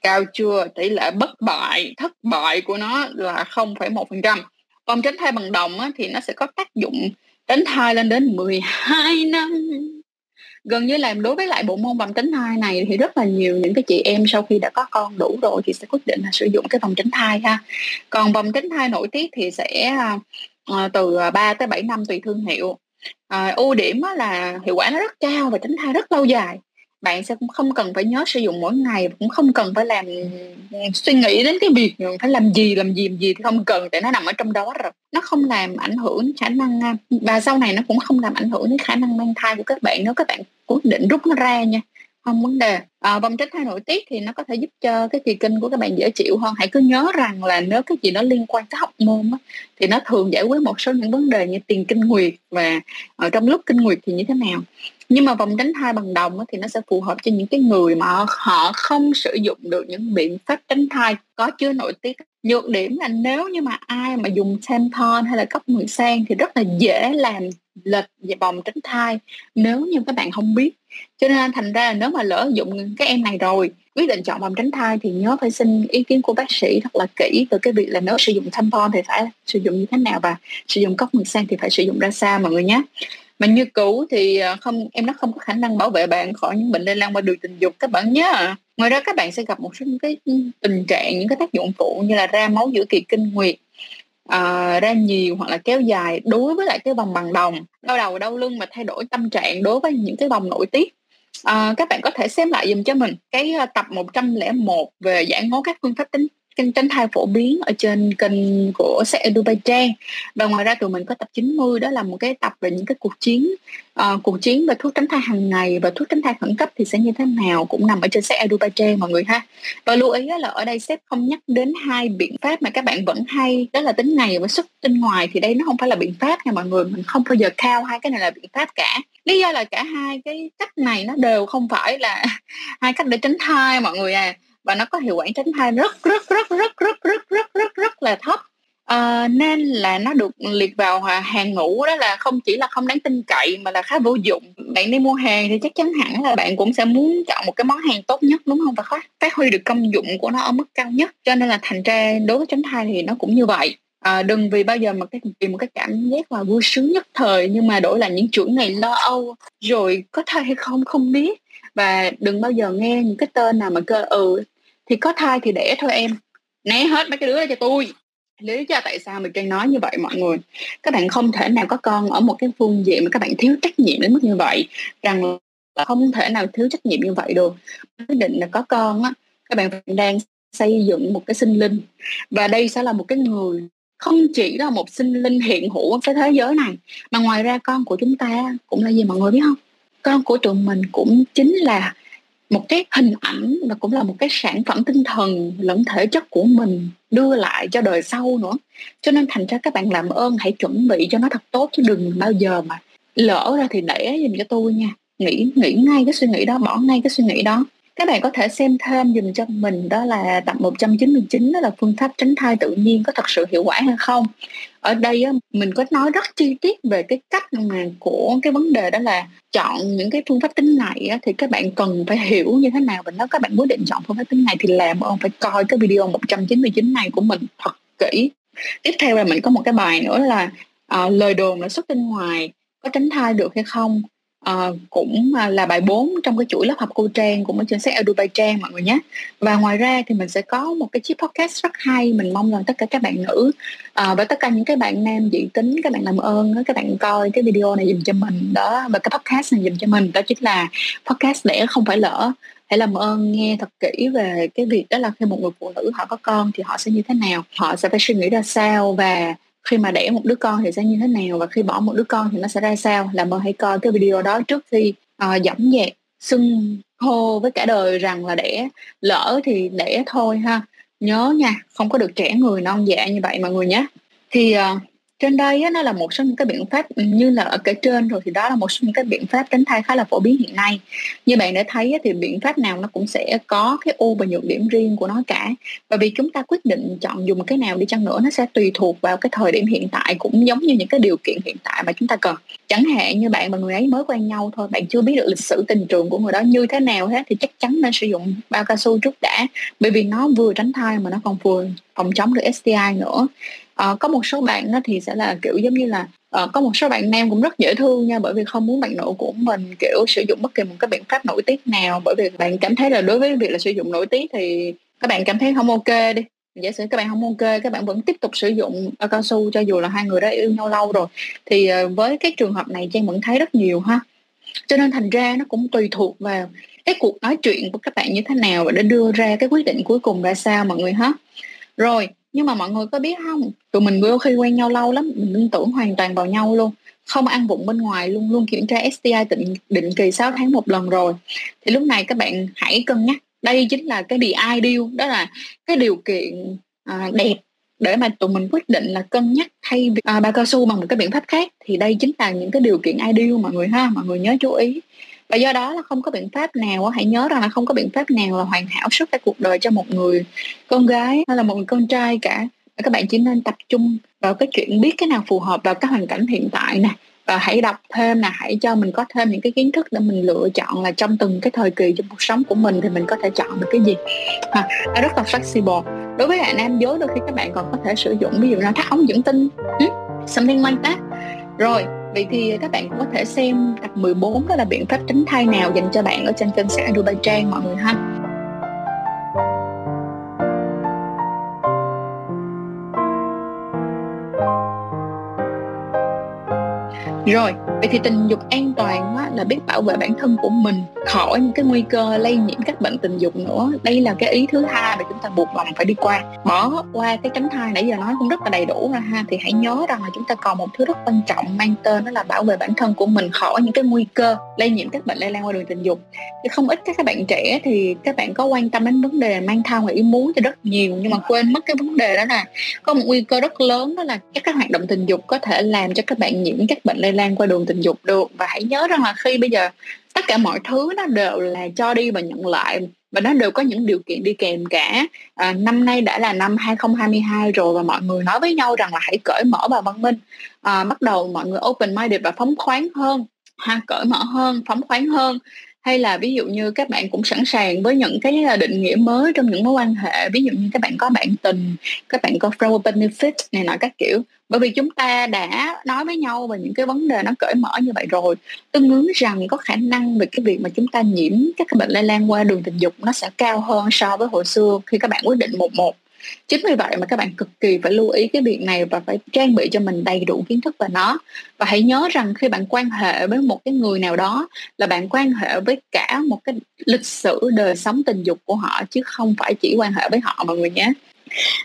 cao chưa tỷ lệ bất bại thất bại của nó là 0,1% còn tránh thai bằng đồng á, thì nó sẽ có tác dụng tránh thai lên đến 12 năm. Gần như là đối với lại bộ môn vòng tránh thai này thì rất là nhiều những cái chị em sau khi đã có con đủ rồi thì sẽ quyết định là sử dụng cái vòng tránh thai ha. Còn vòng tránh thai nội tiết thì sẽ uh, từ 3 tới 7 năm tùy thương hiệu à, ưu điểm là hiệu quả nó rất cao và tránh thai rất lâu dài. Bạn sẽ cũng không cần phải nhớ sử dụng mỗi ngày cũng không cần phải làm ừ, suy nghĩ đến cái việc phải làm gì làm gì làm gì thì không cần tại nó nằm ở trong đó rồi. Nó không làm ảnh hưởng khả năng à, và sau này nó cũng không làm ảnh hưởng đến khả năng mang thai của các bạn. Nếu các bạn quyết định rút nó ra nha không vấn đề ờ, à, vòng tránh thai nội tiết thì nó có thể giúp cho cái kỳ kinh của các bạn dễ chịu hơn. Hãy cứ nhớ rằng là nếu cái gì nó liên quan tới học môn á, thì nó thường giải quyết một số những vấn đề như tiền kinh nguyệt và ở trong lúc kinh nguyệt thì như thế nào. Nhưng mà vòng tránh thai bằng đồng thì nó sẽ phù hợp cho những cái người mà họ không sử dụng được những biện pháp tránh thai có chứa nội tiết nhược điểm là nếu như mà ai mà dùng tampon hay là cốc 10 sang thì rất là dễ làm lệch về vòng tránh thai nếu như các bạn không biết. Cho nên thành ra là nếu mà lỡ dụng cái em này rồi, quyết định chọn vòng tránh thai thì nhớ phải xin ý kiến của bác sĩ thật là kỹ từ cái việc là nếu sử dụng tampon thì phải sử dụng như thế nào và sử dụng cốc 10 sang thì phải sử dụng ra sao mọi người nhé. Mà như cũ thì ờ, không, em nó không có khả năng bảo vệ bạn khỏi những bệnh lây lan qua đường tình dục các bạn nhé ngoài ra các bạn sẽ gặp một số những cái tình trạng những cái tác dụng phụ như là ra máu giữa kỳ kinh nguyệt uh, ra nhiều hoặc là kéo dài đối với lại cái vòng bằng đồng đau đầu đau lưng mà thay đổi tâm trạng đối với những cái vòng nội tiết. À, các bạn có thể xem lại dùm cho mình cái à, tập 101 về giải ngố các phương pháp tính kênh tránh thai phổ biến ở trên kênh của sẽ Dubai Trang. Và ngoài ra tụi mình có tập 90 đó là một cái tập về những cái cuộc chiến uh, cuộc chiến về thuốc tránh thai hàng ngày và thuốc tránh thai khẩn cấp thì sẽ như thế nào cũng nằm ở trên sẽ Dubai Trang mọi người ha. Và lưu ý là ở đây sếp không nhắc đến hai biện pháp mà các bạn vẫn hay đó là tính ngày và xuất tinh ngoài thì đây nó không phải là biện pháp nha mọi người mình không bao giờ cao hai cái này là biện pháp cả. Lý do là cả hai cái cách này nó đều không phải là hai cách để tránh thai mọi người à và nó có hiệu quả tránh thai rất rất rất rất rất rất rất rất rất là thấp. À, nên là nó được liệt vào hàng ngũ đó là không chỉ là không đáng tin cậy mà là khá vô dụng. Bạn đi mua hàng thì chắc chắn hẳn là bạn cũng sẽ muốn chọn một cái món hàng tốt nhất đúng không? Và phát huy được công dụng của nó ở mức cao nhất. Cho nên là thành ra đối với tránh thai thì nó cũng như vậy. À, đừng vì bao giờ mà cái tìm một cái cảm giác là vui sướng nhất thời nhưng mà đổi là những chuỗi ngày lo âu rồi có thai hay không không biết. Và đừng bao giờ nghe những cái tên nào mà cơ ừ thì có thai thì đẻ thôi em. Né hết mấy cái đứa cho tôi. Lý do tại sao mình đang nói như vậy mọi người? Các bạn không thể nào có con ở một cái phương diện mà các bạn thiếu trách nhiệm đến mức như vậy. Rằng là không thể nào thiếu trách nhiệm như vậy được. Quyết định là có con á, các bạn đang xây dựng một cái sinh linh. Và đây sẽ là một cái người không chỉ là một sinh linh hiện hữu ở cái thế giới này, mà ngoài ra con của chúng ta cũng là gì mọi người biết không? Con của tụi mình cũng chính là một cái hình ảnh và cũng là một cái sản phẩm tinh thần lẫn thể chất của mình đưa lại cho đời sau nữa. Cho nên thành ra các bạn làm ơn, hãy chuẩn bị cho nó thật tốt, chứ đừng bao giờ mà lỡ ra thì để dùm cho tôi nha. Nghĩ nghĩ ngay cái suy nghĩ đó, bỏ ngay cái suy nghĩ đó các bạn có thể xem thêm dùm cho mình đó là tập 199 đó là phương pháp tránh thai tự nhiên có thật sự hiệu quả hay không? Ở đây á, mình có nói rất chi tiết về cái cách mà của cái vấn đề đó là chọn những cái phương pháp tính này á, thì các bạn cần phải hiểu như thế nào và nếu các bạn quyết định chọn phương pháp tính này thì làm ơn phải coi cái video 199 này của mình thật kỹ. Tiếp theo là mình có một cái bài nữa là uh, lời đồn là xuất tinh ngoài có tránh thai được hay không? Uh, cũng à, là bài 4 trong cái chuỗi lớp học cô Trang cũng ở trên sách Edu Trang mọi người nhé. Và ngoài ra thì mình sẽ có một cái chiếc podcast rất hay mình mong rằng tất cả các bạn nữ uh, và tất cả những cái bạn nam dị tính các bạn làm ơn các bạn coi cái video này dùm cho mình đó và cái podcast này dùm cho mình đó chính là podcast để không phải lỡ. Hãy làm ơn nghe thật kỹ về cái việc đó là khi một người phụ nữ họ có con thì họ sẽ như thế nào họ sẽ phải suy nghĩ ra sao và khi mà đẻ một đứa con thì sẽ như thế nào và khi bỏ một đứa con thì nó sẽ ra sao? Làm ơn hãy coi cái video đó trước khi uh, dõng dạc xưng hô với cả đời rằng là đẻ lỡ thì đẻ thôi ha. Nhớ nha không có được trẻ người non dạ như vậy mọi người nhé. Thì uh, trên đây á, nó là một số những cái biện pháp ừ, như là ở kể trên rồi thì đó là một số những cái biện pháp tránh thai khá là phổ biến hiện nay. Như bạn đã thấy á, thì biện pháp nào nó cũng sẽ có cái ưu và nhược điểm riêng của nó cả. Và vì chúng ta quyết định chọn dùng cái nào đi chăng nữa nó sẽ tùy thuộc vào cái thời điểm hiện tại cũng giống như những cái điều kiện hiện tại mà chúng ta cần. Chẳng hạn như bạn và người ấy mới quen nhau thôi bạn chưa biết được lịch sử tình trường của người đó như thế nào hết thì chắc chắn nên sử dụng bao cao su trước đã. Bởi vì nó vừa tránh thai mà nó còn vừa phòng chống được STI nữa à, có một số bạn đó thì sẽ là kiểu giống như là à, có một số bạn nam cũng rất dễ thương nha bởi vì không muốn bạn nữ của mình kiểu sử dụng bất kỳ một cái biện pháp nội tiết nào. Bởi vì bạn cảm thấy là đối với việc là sử dụng nội tiết thì các bạn cảm thấy không ok đi. Giả sử các bạn không ok các bạn vẫn tiếp tục sử dụng cao su cho dù là hai người đã yêu nhau lâu rồi. Thì ờ, với cái trường hợp này trang vẫn thấy rất nhiều ha. Cho nên thành ra nó cũng tùy thuộc vào cái cuộc nói chuyện của các bạn như thế nào và để đưa ra cái quyết định cuối cùng ra sao mọi người hết rồi nhưng mà mọi người có biết không? Tụi mình đôi khi quen nhau lâu lắm mình tin tưởng hoàn toàn vào nhau luôn. Không ăn vụng bên ngoài luôn luôn kiểm tra STI định, định kỳ 6 tháng một lần rồi. Thì lúc này các bạn hãy cân nhắc. Đây chính là cái điều ideal đó là cái điều kiện à, đẹp để mà tụi mình quyết định là cân nhắc thay vì à, bao cao su bằng một cái biện pháp khác. Thì đây chính là những cái điều kiện ideal mọi người ha mọi người nhớ chú ý và do đó là không có biện pháp nào hãy nhớ rằng là không có biện pháp nào là hoàn hảo suốt cả cuộc đời cho một người con gái hay là một người con trai cả. Các bạn chỉ nên tập trung vào cái chuyện biết cái nào phù hợp vào cái hoàn cảnh hiện tại nè. Và hãy đọc thêm là hãy cho mình có thêm những cái kiến thức để mình lựa chọn là trong từng cái thời kỳ trong cuộc sống của mình thì mình có thể chọn được cái gì. À, nó rất là flexible. Đối với lại nam giới đôi khi các bạn còn có thể sử dụng ví dụ là thắt ống dẫn tinh. Something like that. Rồi Vậy thì các bạn cũng có thể xem tập 14 đó là biện pháp tránh thai nào dành cho bạn ở trên kênh sách Adubai Trang, mọi người ha. Rồi, vậy thì tình dục an toàn á, là biết bảo vệ bản thân của mình khỏi những cái nguy cơ lây nhiễm các bệnh tình dục nữa. Đây là cái ý thứ hai mà chúng ta buộc lòng phải đi qua. Bỏ qua cái tránh thai nãy giờ nói cũng rất là đầy đủ rồi ha. Thì hãy nhớ rằng là chúng ta còn một thứ rất quan trọng mang tên đó là bảo vệ bản thân của mình khỏi những cái nguy cơ lây nhiễm các bệnh lây lan qua đường tình dục. Thì không ít các bạn trẻ thì các bạn có quan tâm đến vấn đề mang thai ngoài ý muốn thì rất nhiều nhưng mà quên mất cái vấn đề đó là có một nguy cơ rất lớn đó là các cái hoạt động tình dục có thể làm cho các bạn nhiễm các bệnh lây lan qua đường tình dục được. Và hãy nhớ rằng là khi bây giờ tất cả mọi thứ nó đều là cho đi và nhận lại. Và nó đều có những điều kiện đi kèm cả. À, năm nay đã là năm 2022 rồi và mọi người nói với nhau rằng là hãy cởi mở và văn minh. À, bắt đầu mọi người open minded và phóng khoáng hơn. Ha cởi mở hơn phóng khoáng hơn. Hay là ví dụ như các bạn cũng sẵn sàng với những cái à, định nghĩa mới trong những mối quan hệ. Ví dụ như các bạn có bạn tình các bạn có friend benefit này nọ các kiểu bởi vì chúng ta đã nói với nhau về những cái vấn đề nó cởi mở như vậy rồi. Tương ứng rằng có khả năng về cái việc mà chúng ta nhiễm các cái bệnh lây lan qua đường tình dục nó sẽ cao hơn so với hồi xưa khi các bạn quyết định một một. Chính vì vậy mà các bạn cực kỳ phải lưu ý cái việc này và phải trang bị cho mình đầy đủ kiến thức về nó. Và hãy nhớ rằng khi bạn quan hệ với một cái người nào đó là bạn quan hệ với cả một cái lịch sử đời sống tình dục của họ, chứ không phải chỉ quan hệ với họ mọi người nhé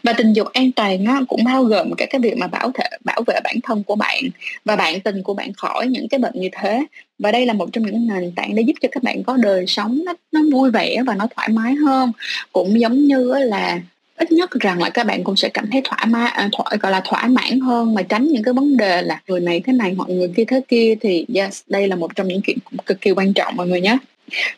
và tình dục an toàn á, cũng bao gồm cả cái việc mà bảo thể bảo vệ bản thân của bạn và bạn tình của bạn khỏi những cái bệnh như thế. Và đây là một trong những nền tảng để giúp cho các bạn có đời sống nó, nó vui vẻ và nó thoải mái hơn. Cũng giống như là ít nhất rằng là các bạn cũng sẽ cảm thấy thoải mái à, thoải gọi là thỏa mãn hơn mà tránh những cái vấn đề là người này thế này mọi người kia thế kia thì yes đây là một trong những chuyện cực kỳ quan trọng mọi người nhé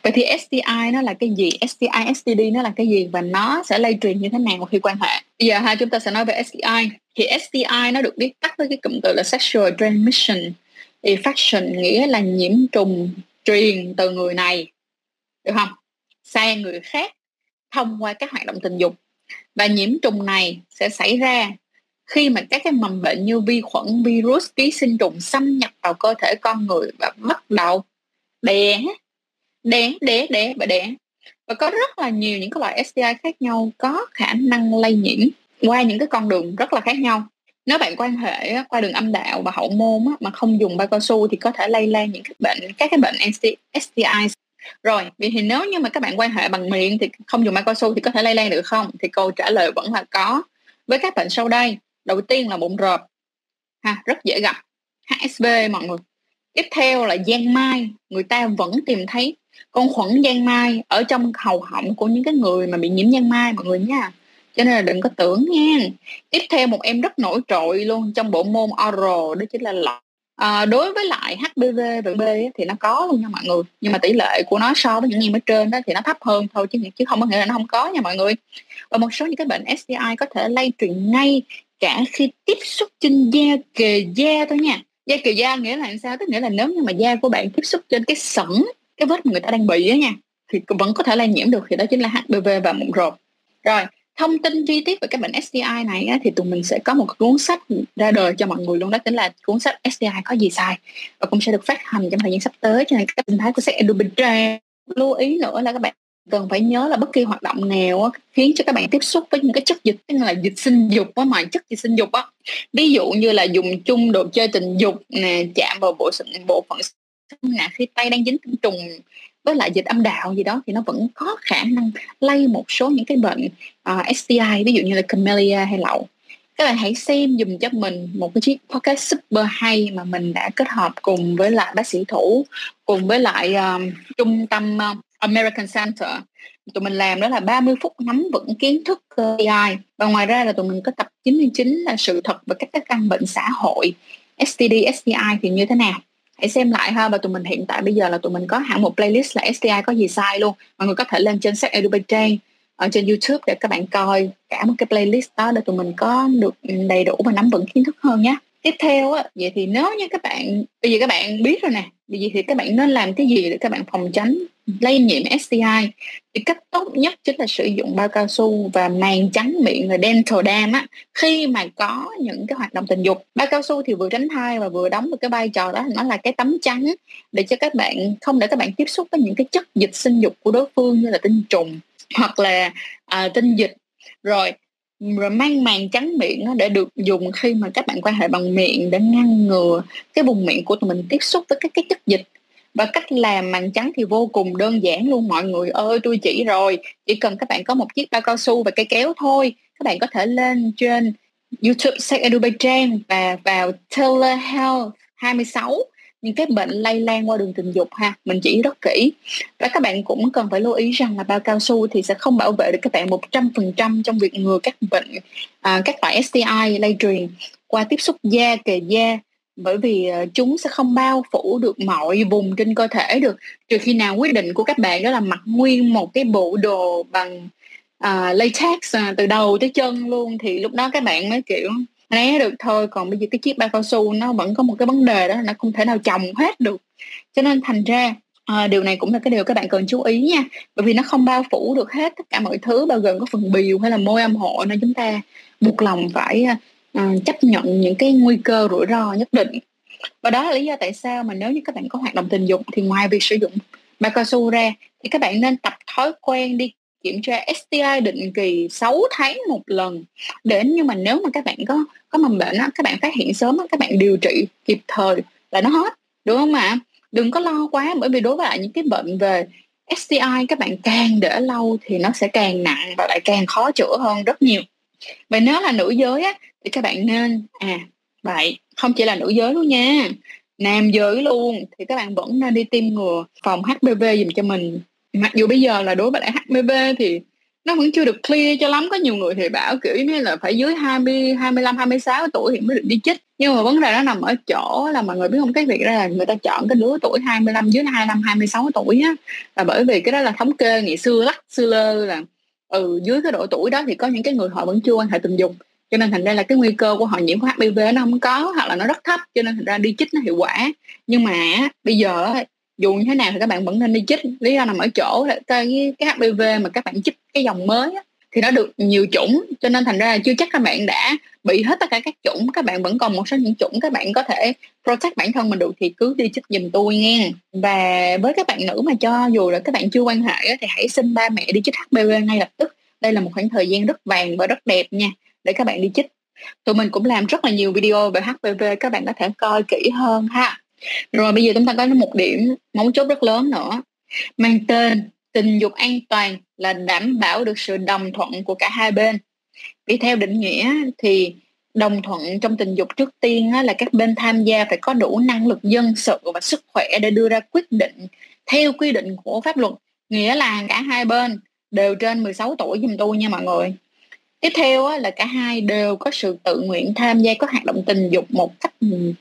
vậy thì STI nó là cái gì? STI STD nó là cái gì? Và nó sẽ lây truyền như thế nào khi quan hệ? Bây giờ ha chúng ta sẽ nói về STI thì STI nó được viết tắt với cái cụm từ là sexual transmission. Infection nghĩa là nhiễm trùng, truyền từ người này. Được không? Sang người khác thông qua các hoạt động tình dục. Và nhiễm trùng này sẽ xảy ra khi mà các cái mầm bệnh như vi khuẩn, virus, ký sinh trùng xâm nhập vào cơ thể con người và bắt đầu đè đẻ đẻ đẻ và đẻ và có rất là nhiều những cái loại STI khác nhau có khả năng lây nhiễm qua những cái con đường rất là khác nhau. Nếu bạn quan hệ qua đường âm đạo và hậu môn mà không dùng bao cao su thì có thể lây lan những cái bệnh, các cái bệnh STI rồi vì thì nếu như mà các bạn quan hệ bằng miệng thì không dùng bao cao su thì có thể lây lan được không? Thì câu trả lời vẫn là có. Với các bệnh sau đây, đầu tiên là bụng rộp. Ha, rất dễ gặp. HSV mọi người. Tiếp theo là giang mai. Người ta vẫn tìm thấy con khuẩn giang mai ở trong hầu họng của những cái người mà bị nhiễm giang mai mọi người nha. Cho nên là đừng có tưởng nha. Tiếp theo một em rất nổi trội luôn trong bộ môn oral đó chính là lọc à, đối với lại HPV và B thì nó có luôn nha mọi người. Nhưng mà tỷ lệ của nó so với những em ở trên đó thì nó thấp hơn thôi chứ chứ không có nghĩa là nó không có nha mọi người. Và một số những cái bệnh STI có thể lây truyền ngay cả khi tiếp xúc trên da kề da thôi nha. Da kề da nghĩa là sao? Tức nghĩa là nếu như mà da của bạn tiếp xúc trên cái sẩn cái vết mà người ta đang bị á nha thì vẫn có thể lây nhiễm được thì đó chính là HPV và mụn rộp. Rồi thông tin chi tiết về các bệnh STI này á, thì tụi mình sẽ có một cuốn sách ra đời cho mọi người luôn đó chính là cuốn sách STI có gì sai và cũng sẽ được phát hành trong thời gian sắp tới cho nên các sinh thái của sách Edubitre lưu ý nữa là các bạn cần phải nhớ là bất kỳ hoạt động nào á, khiến cho các bạn tiếp xúc với những cái chất dịch như là dịch sinh dục á mà chất dịch sinh dục á. Ví dụ như là dùng chung đồ chơi tình dục nè chạm vào bộ bộ phận nè khi tay đang dính tinh trùng với lại dịch âm đạo gì đó thì nó vẫn có khả năng lây một số những cái bệnh ờ, uh, STI ví dụ như là camellia hay lậu. Các bạn hãy xem dùm cho mình một cái chiếc podcast super hay mà mình đã kết hợp cùng với lại bác sĩ thủ cùng với lại um, trung tâm uh, American Center. Tụi mình làm đó là 30 phút nắm vững kiến thức AI và ngoài ra là tụi mình có tập 99 là sự thật về các căn bệnh xã hội STD, STI thì như thế nào? Hãy xem lại ha, và tụi mình hiện tại bây giờ là tụi mình có hẳn một playlist là STI có gì sai luôn. Mọi người có thể lên trên sách Edubaytran ở trên YouTube để các bạn coi cả một cái playlist đó để tụi mình có được đầy đủ và nắm vững kiến thức hơn nhé. Tiếp theo á, vậy thì nếu như các bạn, bây giờ các bạn biết rồi nè, vậy thì các bạn nên làm cái gì để các bạn phòng tránh lây nhiễm STI thì cách tốt nhất chính là sử dụng bao cao su và màng trắng miệng là dental dam á. Khi mà có những cái hoạt động tình dục bao cao su thì vừa tránh thai và vừa đóng được cái vai trò đó nó là cái tấm chắn để cho các bạn không để các bạn tiếp xúc với những cái chất dịch sinh dục của đối phương như là tinh trùng hoặc là uh, tinh dịch. Rồi rồi mang màng trắng miệng đó để được dùng khi mà các bạn quan hệ bằng miệng để ngăn ngừa cái vùng miệng của tụi mình tiếp xúc với các cái chất dịch và cách làm màng trắng thì vô cùng đơn giản luôn. Mọi người ơi tôi chỉ rồi. Chỉ cần các bạn có một chiếc bao cao su và cây kéo thôi. Các bạn có thể lên trên YouTube Sex Education và vào Telehealth 26 những cái bệnh lây lan qua đường tình dục ha mình chỉ rất kỹ. Và các bạn cũng cần phải lưu ý rằng là bao cao su thì sẽ không bảo vệ được các bạn một trăm phần trăm trong việc ngừa các bệnh à, các loại STI lây truyền qua tiếp xúc da kề da bởi vì ờ, chúng sẽ không bao phủ được mọi vùng trên cơ thể được. Trừ khi nào quyết định của các bạn đó là mặc nguyên một cái bộ đồ bằng uh, latex uh, từ đầu tới chân luôn thì lúc đó các bạn mới kiểu né được. Thôi còn bây giờ cái chiếc bao cao su nó vẫn có một cái vấn đề đó là nó không thể nào chồng hết được. Cho nên thành ra à, điều này cũng là cái điều các bạn cần chú ý nha. Bởi vì nó không bao phủ được hết tất cả mọi thứ bao gồm có phần bìu hay là môi âm hộ nên chúng ta buộc lòng phải à, Ờ, chấp nhận những cái nguy cơ rủi ro nhất định. Và đó là lý do tại sao mà nếu như các bạn có hoạt động tình dục thì ngoài việc sử dụng bao cao su ra thì các bạn nên tập thói quen đi kiểm tra STI định kỳ 6 tháng một lần. Để nhưng mà nếu mà các bạn có có mầm bệnh á, các bạn phát hiện sớm á, các bạn điều trị kịp thời là nó hết đúng không ạ? Đừng có lo quá bởi vì đối với lại những cái bệnh về STI các bạn càng để lâu thì nó sẽ càng nặng và lại càng khó chữa hơn rất nhiều. Vậy nếu là nữ giới á, thì các bạn nên à vậy, không chỉ là nữ giới luôn nha, nam giới luôn, thì các bạn vẫn nên đi tiêm ngừa phòng HPV dùm cho mình. Mặc dù bây giờ là đối với lại HPV thì nó vẫn chưa được clear cho lắm, có nhiều người thì bảo, kiểu như là phải dưới 20 25 26 tuổi thì mới được đi chích. Nhưng mà vấn đề nó nằm ở chỗ là mọi người biết không? Cái việc đó là người ta chọn cái lứa tuổi 25 dưới 25 26 tuổi á, là bởi vì cái đó là thống kê ngày xưa lắc, xưa lơ là ừ dưới cái độ tuổi đó thì có những cái người họ vẫn chưa quan hệ tình dục cho nên thành ra là cái nguy cơ của họ nhiễm HIV nó không có hoặc là nó rất thấp cho nên thành ra đi chích nó hiệu quả. Nhưng mà bây giờ dù như thế nào thì các bạn vẫn nên đi chích. Lý do nằm ở chỗ là cái cái HPV mà các bạn chích cái dòng mới á, thì nó được nhiều chủng. Cho nên thành ra là chưa chắc các bạn đã bị hết tất cả các chủng. Các bạn vẫn còn một số những chủng các bạn có thể protect bản thân mình được thì cứ đi chích giùm tôi nghe. Và với các bạn nữ mà cho dù là các bạn chưa quan hệ thì hãy xin ba mẹ đi chích HPV ngay lập tức. Đây là một khoảng thời gian rất vàng và rất đẹp nha để các bạn đi chích. Tụi mình cũng làm rất là nhiều video về HPV các bạn có thể coi kỹ hơn ha. Rồi bây giờ chúng ta có một điểm móng chốt rất lớn nữa. Mang tên tình dục an toàn là đảm bảo được sự đồng thuận của cả hai bên. Vì theo định nghĩa thì đồng thuận trong tình dục trước tiên là các bên tham gia phải có đủ năng lực dân sự và sức khỏe để đưa ra quyết định theo quy định của pháp luật. Nghĩa là cả hai bên đều trên 16 tuổi giùm tôi nha mọi người tiếp theo là cả hai đều có sự tự nguyện tham gia các hoạt động tình dục một cách ừ,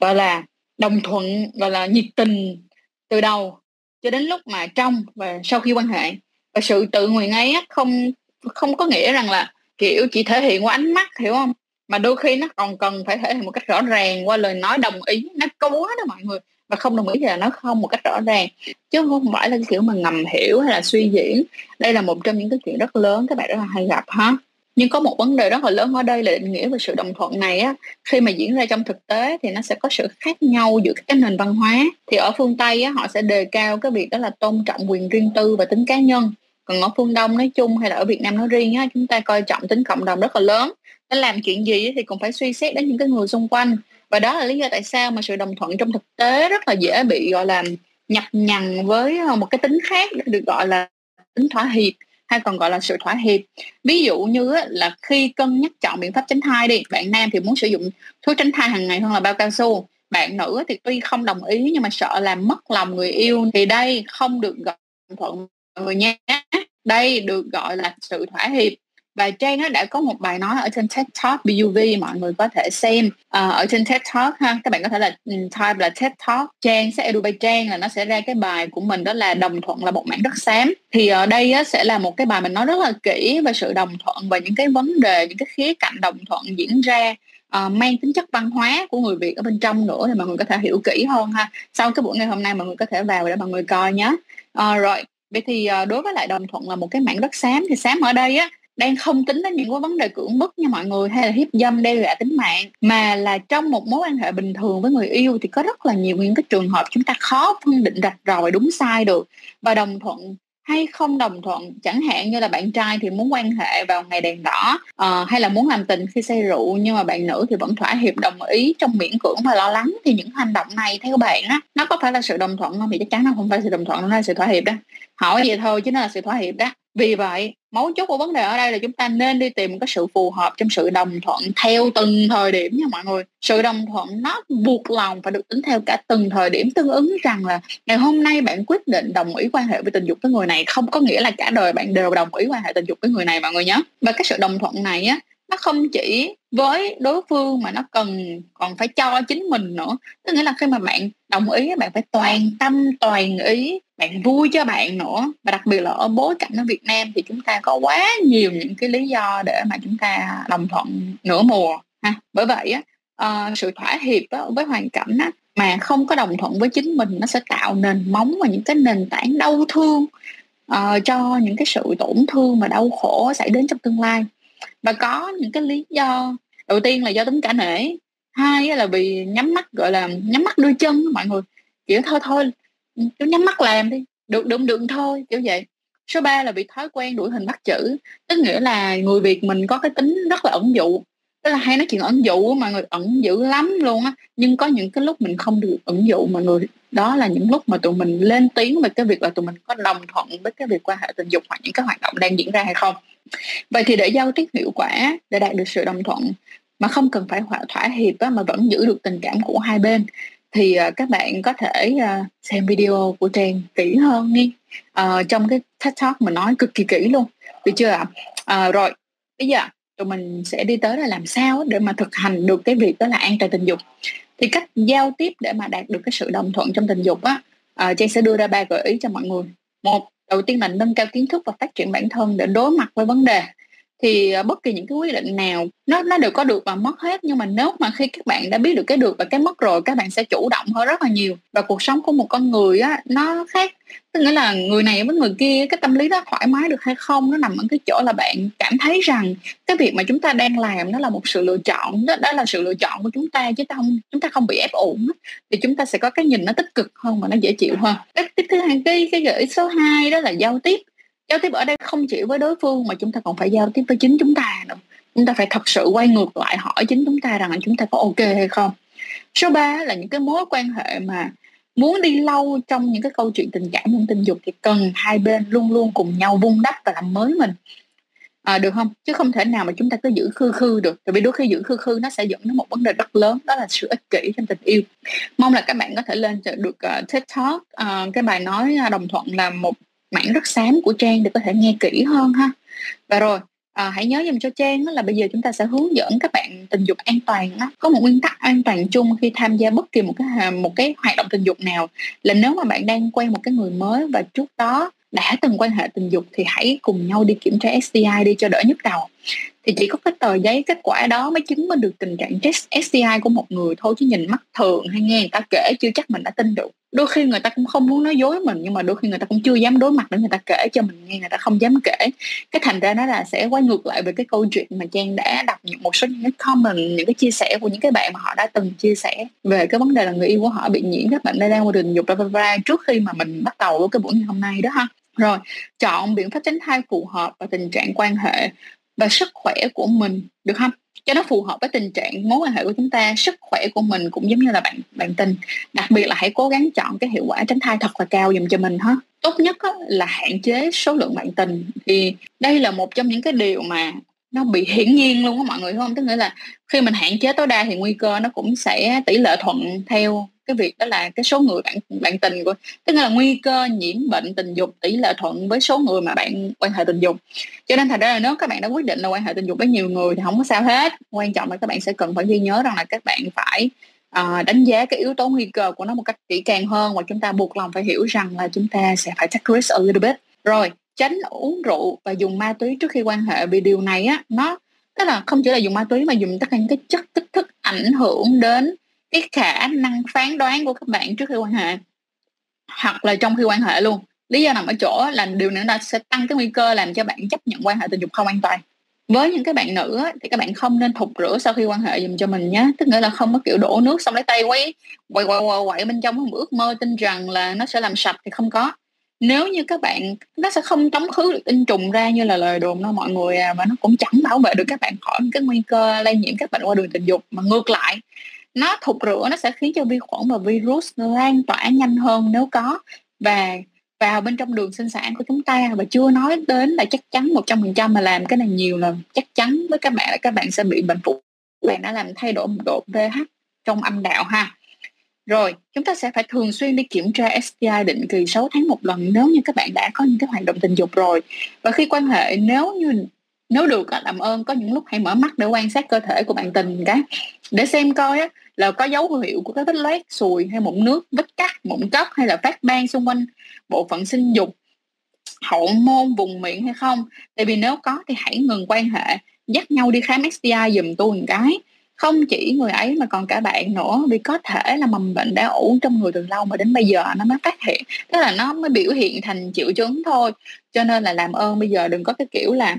gọi là đồng thuận, gọi là nhiệt tình từ đầu cho đến lúc mà trong và sau khi quan hệ. Và sự tự nguyện ấy không không có nghĩa rằng là, kiểu, chỉ thể hiện qua ánh mắt, hiểu không? Mà đôi khi nó còn cần phải thể hiện một cách rõ ràng qua lời nói đồng ý nó có quá đó mọi người, và không đồng ý thì là nó không một cách rõ ràng. Chứ không phải là cái kiểu mà ngầm hiểu hay là suy diễn. Đây là một trong những cái chuyện rất lớn, các bạn rất là hay gặp ha nhưng có một vấn đề rất là lớn ở đây là định nghĩa về sự đồng thuận này á, khi mà diễn ra trong thực tế thì nó sẽ có sự khác nhau giữa các nền văn hóa. Thì ở phương tây á, họ sẽ đề cao cái việc đó là tôn trọng quyền riêng tư và tính cá nhân. Còn ở phương đông nói chung hay là ở việt nam nói riêng á, chúng ta coi trọng tính cộng đồng rất là lớn. Nó làm chuyện gì thì cũng phải suy xét đến những cái người xung quanh. Và đó là lý do tại sao mà sự đồng thuận trong thực tế rất là dễ bị, gọi là, nhập nhằn với ờ, một cái tính khác, được gọi là tính thỏa hiệp hay còn gọi là sự thỏa hiệp. Ví dụ như là khi cân nhắc chọn biện pháp tránh thai đi, bạn nam thì muốn sử dụng thuốc tránh thai hàng ngày hơn là bao cao su. Bạn nữ thì tuy không đồng ý nhưng mà sợ làm mất lòng người yêu thì đây không được gọi thuận người nhé. Đây được gọi là sự thỏa hiệp và Trang nó đã có một bài nói ở trên TED Talk BUV mọi người có thể xem à, ở trên TED Talk ha. Các bạn có thể là ừ, type là TED Talk Trang sẽ edu by Trang là nó sẽ ra cái bài của mình đó là đồng thuận là một mảng đất xám. Thì ở đây á, sẽ là một cái bài mình nói rất là kỹ về sự đồng thuận và những cái vấn đề những cái khía cạnh đồng thuận diễn ra uh, mang tính chất văn hóa của người Việt ở bên trong nữa thì mọi người có thể hiểu kỹ hơn ha. Sau cái buổi ngày hôm nay mọi người có thể vào để mọi người coi nhé. Uh, rồi vậy thì uh, đối với lại đồng thuận là một cái mảng đất xám thì xám ở đây á đang không tính đến những cái vấn đề cưỡng bức nha mọi người hay là hiếp dâm đe dọa tính mạng. Mà là trong một mối quan hệ bình thường với người yêu thì có rất là nhiều những cái trường hợp chúng ta khó phân định rạch ròi đúng sai được. Và đồng thuận hay không đồng thuận chẳng hạn như là bạn trai thì muốn quan hệ vào ngày đèn đỏ uh, hay là muốn làm tình khi say rượu nhưng mà bạn nữ thì vẫn thỏa hiệp đồng ý trong miễn cưỡng và lo lắng thì những hành động này theo bạn á nó có phải là sự đồng thuận không? Thì chắc chắn nó không phải sự đồng thuận nó là sự thỏa hiệp đó. Hỏi vậy thôi chứ nó là sự thỏa hiệp đó. Vì vậy mấu chốt của vấn đề ở đây là chúng ta nên đi tìm cái sự phù hợp trong sự đồng thuận theo từng thời điểm nha mọi người sự đồng thuận nó buộc lòng phải được tính theo cả từng thời điểm tương ứng rằng là ngày hôm nay bạn quyết định đồng ý quan hệ với tình dục với người này không có nghĩa là cả đời bạn đều đồng ý quan hệ tình dục với người này mọi người nhé. và cái sự đồng thuận này á, nó không chỉ với đối phương mà nó cần còn phải cho chính mình nữa tức nghĩa là khi mà bạn đồng ý bạn phải toàn tâm toàn ý bạn vui cho bạn nữa. Và đặc biệt là ở bối cảnh ở Việt Nam thì chúng ta có quá nhiều những cái lý do để mà chúng ta đồng thuận nửa mùa ha. Bởi vậy á uh, sự thỏa hiệp á, với hoàn cảnh á, mà không có đồng thuận với chính mình nó sẽ tạo nền móng và những cái nền tảng đau thương uh, cho những cái sự tổn thương và đau khổ xảy đến trong tương lai. Và có những cái lý do đầu tiên là do tính cả nể hai là bị nhắm mắt, gọi là nhắm mắt đưa chân mọi người. Kiểu thôi thôi, cứ nhắm mắt làm đi, được được được thôi, kiểu vậy. Số 3 là bị thói quen đuổi hình bắt chữ, tức nghĩa là người việt mình có cái tính rất là ẩn dụ. Tức là hay nói chuyện ẩn dụ mà người ẩn dữ lắm luôn á. Nhưng có những cái lúc mình không được ẩn dụ mà người, đó là những lúc mà tụi mình lên tiếng về cái việc là tụi mình có đồng thuận với cái việc quan hệ tình dục hoặc những cái hoạt động đang diễn ra hay không. Vậy thì để giao tiếp hiệu quả, để đạt được sự đồng thuận mà không cần phải thỏa, thỏa hiệp á, mà vẫn giữ được tình cảm của hai bên. Thì uh, các bạn có thể uh, xem video của Trang kỹ hơn đi. Uh, trong cái TED Talk mình nói cực kỳ kỹ luôn. Được chưa ạ? Uh, rồi bây giờ tụi mình sẽ đi tới là làm sao để mà thực hành được cái việc đó là an toàn tình dục. Thì cách giao tiếp để mà đạt được cái sự đồng thuận trong tình dục á uh, Trang sẽ đưa ra ba gợi ý cho mọi người. Một đầu tiên là nâng cao kiến thức và phát triển bản thân để đối mặt với vấn đề thì ờ, bất kỳ những cái quyết định nào nó nó đều có được và mất hết. Nhưng mà nếu mà khi các bạn đã biết được cái được và cái mất rồi các bạn sẽ chủ động hơn rất là nhiều. Và cuộc sống của một con người á nó khác. Tức nghĩa là người này với người kia cái tâm lý đó thoải mái được hay không nó nằm ở cái chỗ là bạn cảm thấy rằng cái việc mà chúng ta đang làm nó là một sự lựa chọn đó, đó là sự lựa chọn của chúng ta chứ ta không chúng ta không bị ép uổng thì chúng ta sẽ có cái nhìn nó tích cực hơn và nó dễ chịu hơn. Cái tiếp thứ hai cái cái gợi ý số 2 đó là giao tiếp giao tiếp ở đây không chỉ với đối phương mà chúng ta còn phải giao tiếp với chính chúng ta nữa. Chúng ta phải thật sự quay ngược lại hỏi chính chúng ta rằng là chúng ta có ok hay không. Số 3 là những cái mối quan hệ mà muốn đi lâu trong những cái câu chuyện tình cảm trong tình dục thì cần hai bên luôn luôn cùng nhau vun đắp và làm mới mình. À, được không? Chứ không thể nào mà chúng ta cứ giữ khư khư được. Tại vì đôi khi giữ khư khư nó sẽ dẫn đến một vấn đề rất lớn đó là sự ích kỷ trong tình yêu. Mong là các bạn có thể lên được uh, TED Talk uh, cái bài nói à, đồng thuận là một mảng rất xám của trang để có thể nghe kỹ hơn ha và rồi à, hãy nhớ dùm cho trang là bây giờ chúng ta sẽ hướng dẫn các bạn tình dục an toàn đó. có một nguyên tắc an toàn chung khi tham gia bất kỳ một cái một cái hoạt động tình dục nào là nếu mà bạn đang quen một cái người mới và trước đó đã từng quan hệ tình dục thì hãy cùng nhau đi kiểm tra STI đi cho đỡ nhức đầu thì chỉ có cái tờ giấy kết quả đó mới chứng minh được tình trạng test STI của một người thôi, chứ nhìn mắt thường hay nghe người ta kể chưa chắc mình đã tin được. Đôi khi người ta cũng không muốn nói dối mình, nhưng mà đôi khi người ta cũng chưa dám đối mặt để người ta kể cho mình nghe, người ta không dám kể. Cái thành ra nó là sẽ quay ngược lại về cái câu chuyện mà trang đã đọc những một số những cái comment, những cái chia sẻ của những cái bạn mà họ đã từng chia sẻ về cái vấn đề là người yêu của họ bị nhiễm các bệnh lây đang qua tình dục bla bla bla, trước khi mà mình bắt đầu với cái buổi ngày hôm nay đó ha. Rồi, chọn biện pháp tránh thai phù hợp và tình trạng quan hệ và sức khỏe của mình, được không? Cho nó phù hợp với tình trạng, mối quan hệ của chúng ta, sức khỏe của mình cũng giống như là bạn bạn tình. Đặc biệt là hãy cố gắng chọn cái hiệu quả tránh thai thật là cao dùm cho mình ha. Tốt nhất là hạn chế số lượng bạn tình. Thì đây là một trong những cái điều mà nó bị hiển nhiên luôn á mọi người không? Tức nghĩa là khi mình hạn chế tối đa thì nguy cơ nó cũng sẽ tỷ lệ thuận theo cái việc đó là cái số người bạn bạn tình của tức là nguy cơ nhiễm bệnh tình dục tỷ lệ thuận với số người mà bạn quan hệ tình dục. Cho nên thành ra là nếu các bạn đã quyết định là quan hệ tình dục với nhiều người thì không có sao hết. Quan trọng là các bạn sẽ cần phải ghi nhớ rằng là các bạn phải uh, đánh giá cái yếu tố nguy cơ của nó một cách kỹ càng hơn và chúng ta buộc lòng phải hiểu rằng là chúng ta sẽ phải take risk a little bit. Rồi tránh uống rượu và dùng ma túy trước khi quan hệ vì điều này á nó tức là không chỉ là dùng ma túy mà dùng tất cả những cái chất kích thích ảnh hưởng đến cái khả năng phán đoán của các bạn trước khi quan hệ hoặc là trong khi quan hệ luôn. Lý do nằm ở chỗ là điều này nó sẽ tăng cái nguy cơ làm cho bạn chấp nhận quan hệ tình dục không an toàn. Với những cái bạn nữ thì các bạn không nên thục rửa sau khi quan hệ dùm cho mình nhé tức nghĩa là không có kiểu đổ nước xong lấy tay quấy quậy quậy quậy, quậy bên trong một ước mơ tin rằng là nó sẽ làm sạch thì không có. Nếu như các bạn nó sẽ không tống khứ được tinh trùng ra như là lời đồn đâu mọi người à và nó cũng chẳng bảo vệ được các bạn khỏi cái nguy cơ lây nhiễm các bệnh qua đường tình dục. Mà ngược lại nó thục rửa nó sẽ khiến cho vi khuẩn và virus lan tỏa nhanh hơn nếu có. Và vào bên trong đường sinh sản của chúng ta và chưa nói đến là chắc chắn một trăm phần trăm mà làm cái này nhiều là chắc chắn với các bạn là các bạn sẽ bị bệnh phụ bạn đã làm thay đổi độ pH trong âm đạo ha. Rồi chúng ta sẽ phải thường xuyên đi kiểm tra STI định kỳ 6 tháng một lần nếu như các bạn đã có những cái hoạt động tình dục rồi. Và khi quan hệ nếu như nếu được làm ơn có những lúc hãy mở mắt để quan sát cơ thể của bạn tình cái để xem coi á, là có dấu hiệu của cái vết loét sùi hay mụn nước, vết cắt, mụn cấp hay là phát ban xung quanh bộ phận sinh dục, hậu môn, vùng miệng hay không? Tại vì nếu có thì hãy ngừng quan hệ, dắt nhau đi khám STI dùm tôi một cái. Không chỉ người ấy mà còn cả bạn nữa, vì có thể là mầm bệnh đã ủ trong người từ lâu mà đến bây giờ nó mới phát hiện, tức là nó mới biểu hiện thành triệu chứng thôi. Cho nên là làm ơn bây giờ đừng có cái kiểu là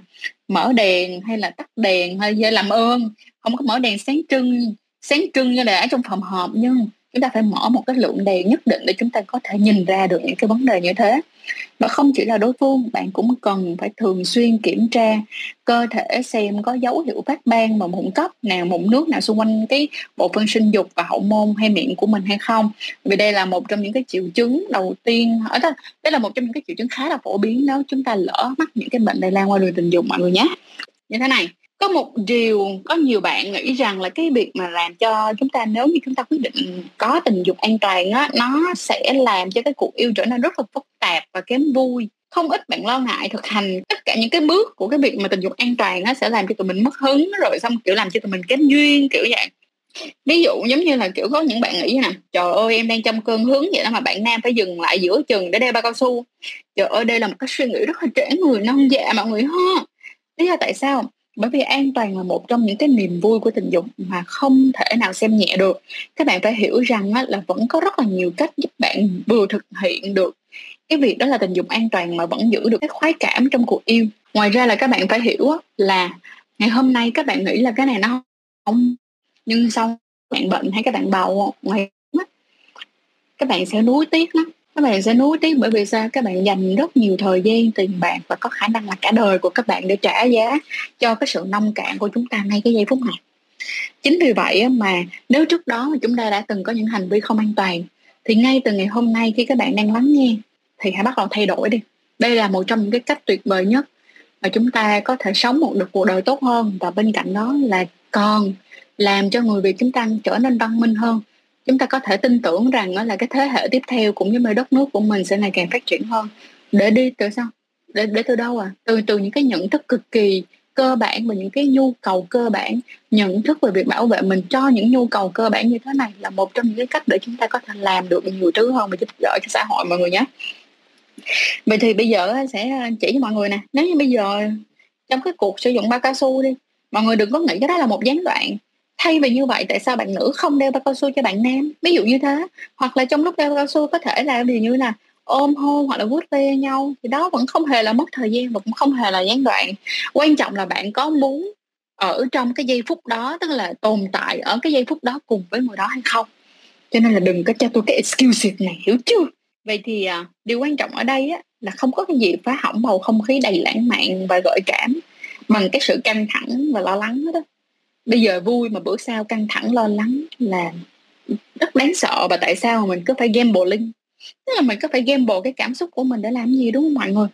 mở đèn hay là tắt đèn hay làm ơn, không có mở đèn sáng trưng sáng trưng như là ở trong phòng họp, nhưng chúng ta phải mở một cái lượng đèn nhất định để chúng ta có thể nhìn ra được những cái vấn đề như thế. Và không chỉ là đối phương, bạn cũng cần phải thường xuyên kiểm tra cơ thể xem có dấu hiệu phát ban mà mụn cấp nào, mụn nước nào xung quanh cái bộ phận sinh dục và hậu môn hay miệng của mình hay không. Vì đây là một trong những cái triệu chứng đầu tiên, ở đó, đây là một trong những cái triệu chứng khá là phổ biến nếu chúng ta lỡ mắc những cái bệnh lây lan qua đường tình dục, mọi người nhé. Như thế này có một điều có nhiều bạn nghĩ rằng là cái việc mà làm cho chúng ta, nếu như chúng ta quyết định có tình dục an toàn á, nó sẽ làm cho cái cuộc yêu trở nên rất là phức tạp và kém vui. Không ít bạn lo ngại thực hành tất cả những cái bước của cái việc mà tình dục an toàn nó sẽ làm cho tụi mình mất hứng, rồi xong kiểu làm cho tụi mình kém duyên, kiểu vậy. Ví dụ giống như là, kiểu, có những bạn nghĩ nè, trời ơi, em đang trong cơn hướng vậy đó mà bạn nam phải dừng lại giữa chừng để đeo bao cao su. Trời ơi, đây là một cái suy nghĩ rất là trẻ người, non dạ mọi người ha. Lý do tại sao? Bởi vì an toàn là một trong những cái niềm vui của tình dục mà không thể nào xem nhẹ được. Các bạn phải hiểu rằng á, là vẫn có rất là nhiều cách giúp bạn vừa thực hiện được cái việc đó là tình dục an toàn mà vẫn giữ được cái khoái cảm trong cuộc yêu. Ngoài ra là các bạn phải hiểu á, là ngày hôm nay các bạn nghĩ là cái này nó không nhưng sau bạn bệnh hay các bạn bầu ngày các bạn sẽ nuối tiếc lắm các bạn sẽ nuối tiếc bởi vì sao? Các bạn dành rất nhiều thời gian, tiền bạc và có khả năng là cả đời của các bạn để trả giá cho cái sự nông cạn của chúng ta ngay cái giây phút này. Chính vì vậy mà nếu trước đó mà chúng ta đã từng có những hành vi không an toàn, thì ngay từ ngày hôm nay khi các bạn đang lắng nghe, thì hãy bắt đầu thay đổi đi. Đây là một trong những cái cách tuyệt vời nhất mà chúng ta có thể sống một được cuộc đời tốt hơn. Và bên cạnh đó là còn làm cho người việt chúng ta trở nên văn minh hơn chúng ta có thể tin tưởng rằng đó là cái thế hệ tiếp theo cũng như là đất nước của mình sẽ ngày càng phát triển hơn. Để đi từ sao? Để để từ đâu à? Từ từ những cái nhận thức cực kỳ cơ bản và những cái nhu cầu cơ bản. Nhận thức về việc bảo vệ mình cho những nhu cầu cơ bản như thế này là một trong những cái cách để chúng ta có thể làm được nhiều thứ hơn và giúp đỡ cho xã hội mọi người nhé. Vậy thì bây giờ sẽ à, chỉ cho mọi người nè. Nếu như bây giờ trong cái cuộc sử dụng bao cao su đi, mọi người đừng có nghĩ cái đó là một gián đoạn thay vì như vậy tại sao bạn nữ không đeo bao cao su cho bạn nam? Ví dụ như thế. Hoặc là trong lúc đeo bao cao su có thể là gì như là ôm hôn hoặc là vuốt ve nhau. Thì đó vẫn không hề là mất thời gian và cũng không hề là gián đoạn. Quan trọng là bạn có muốn ở trong cái giây phút đó tức là tồn tại ở cái giây phút đó cùng với người đó hay không? Cho nên là đừng có cho tôi cái excuse này hiểu chưa? Vậy thì à, điều quan trọng ở đây á, là không có cái gì phá hỏng bầu không khí đầy lãng mạn và gợi cảm bằng cái sự căng thẳng và lo lắng đó bây giờ vui mà bữa sau căng thẳng lo lắng là rất đáng sợ và tại sao mà mình cứ phải gambling. Tức là mình cứ phải gamble cái cảm xúc của mình để làm gì đúng không mọi người?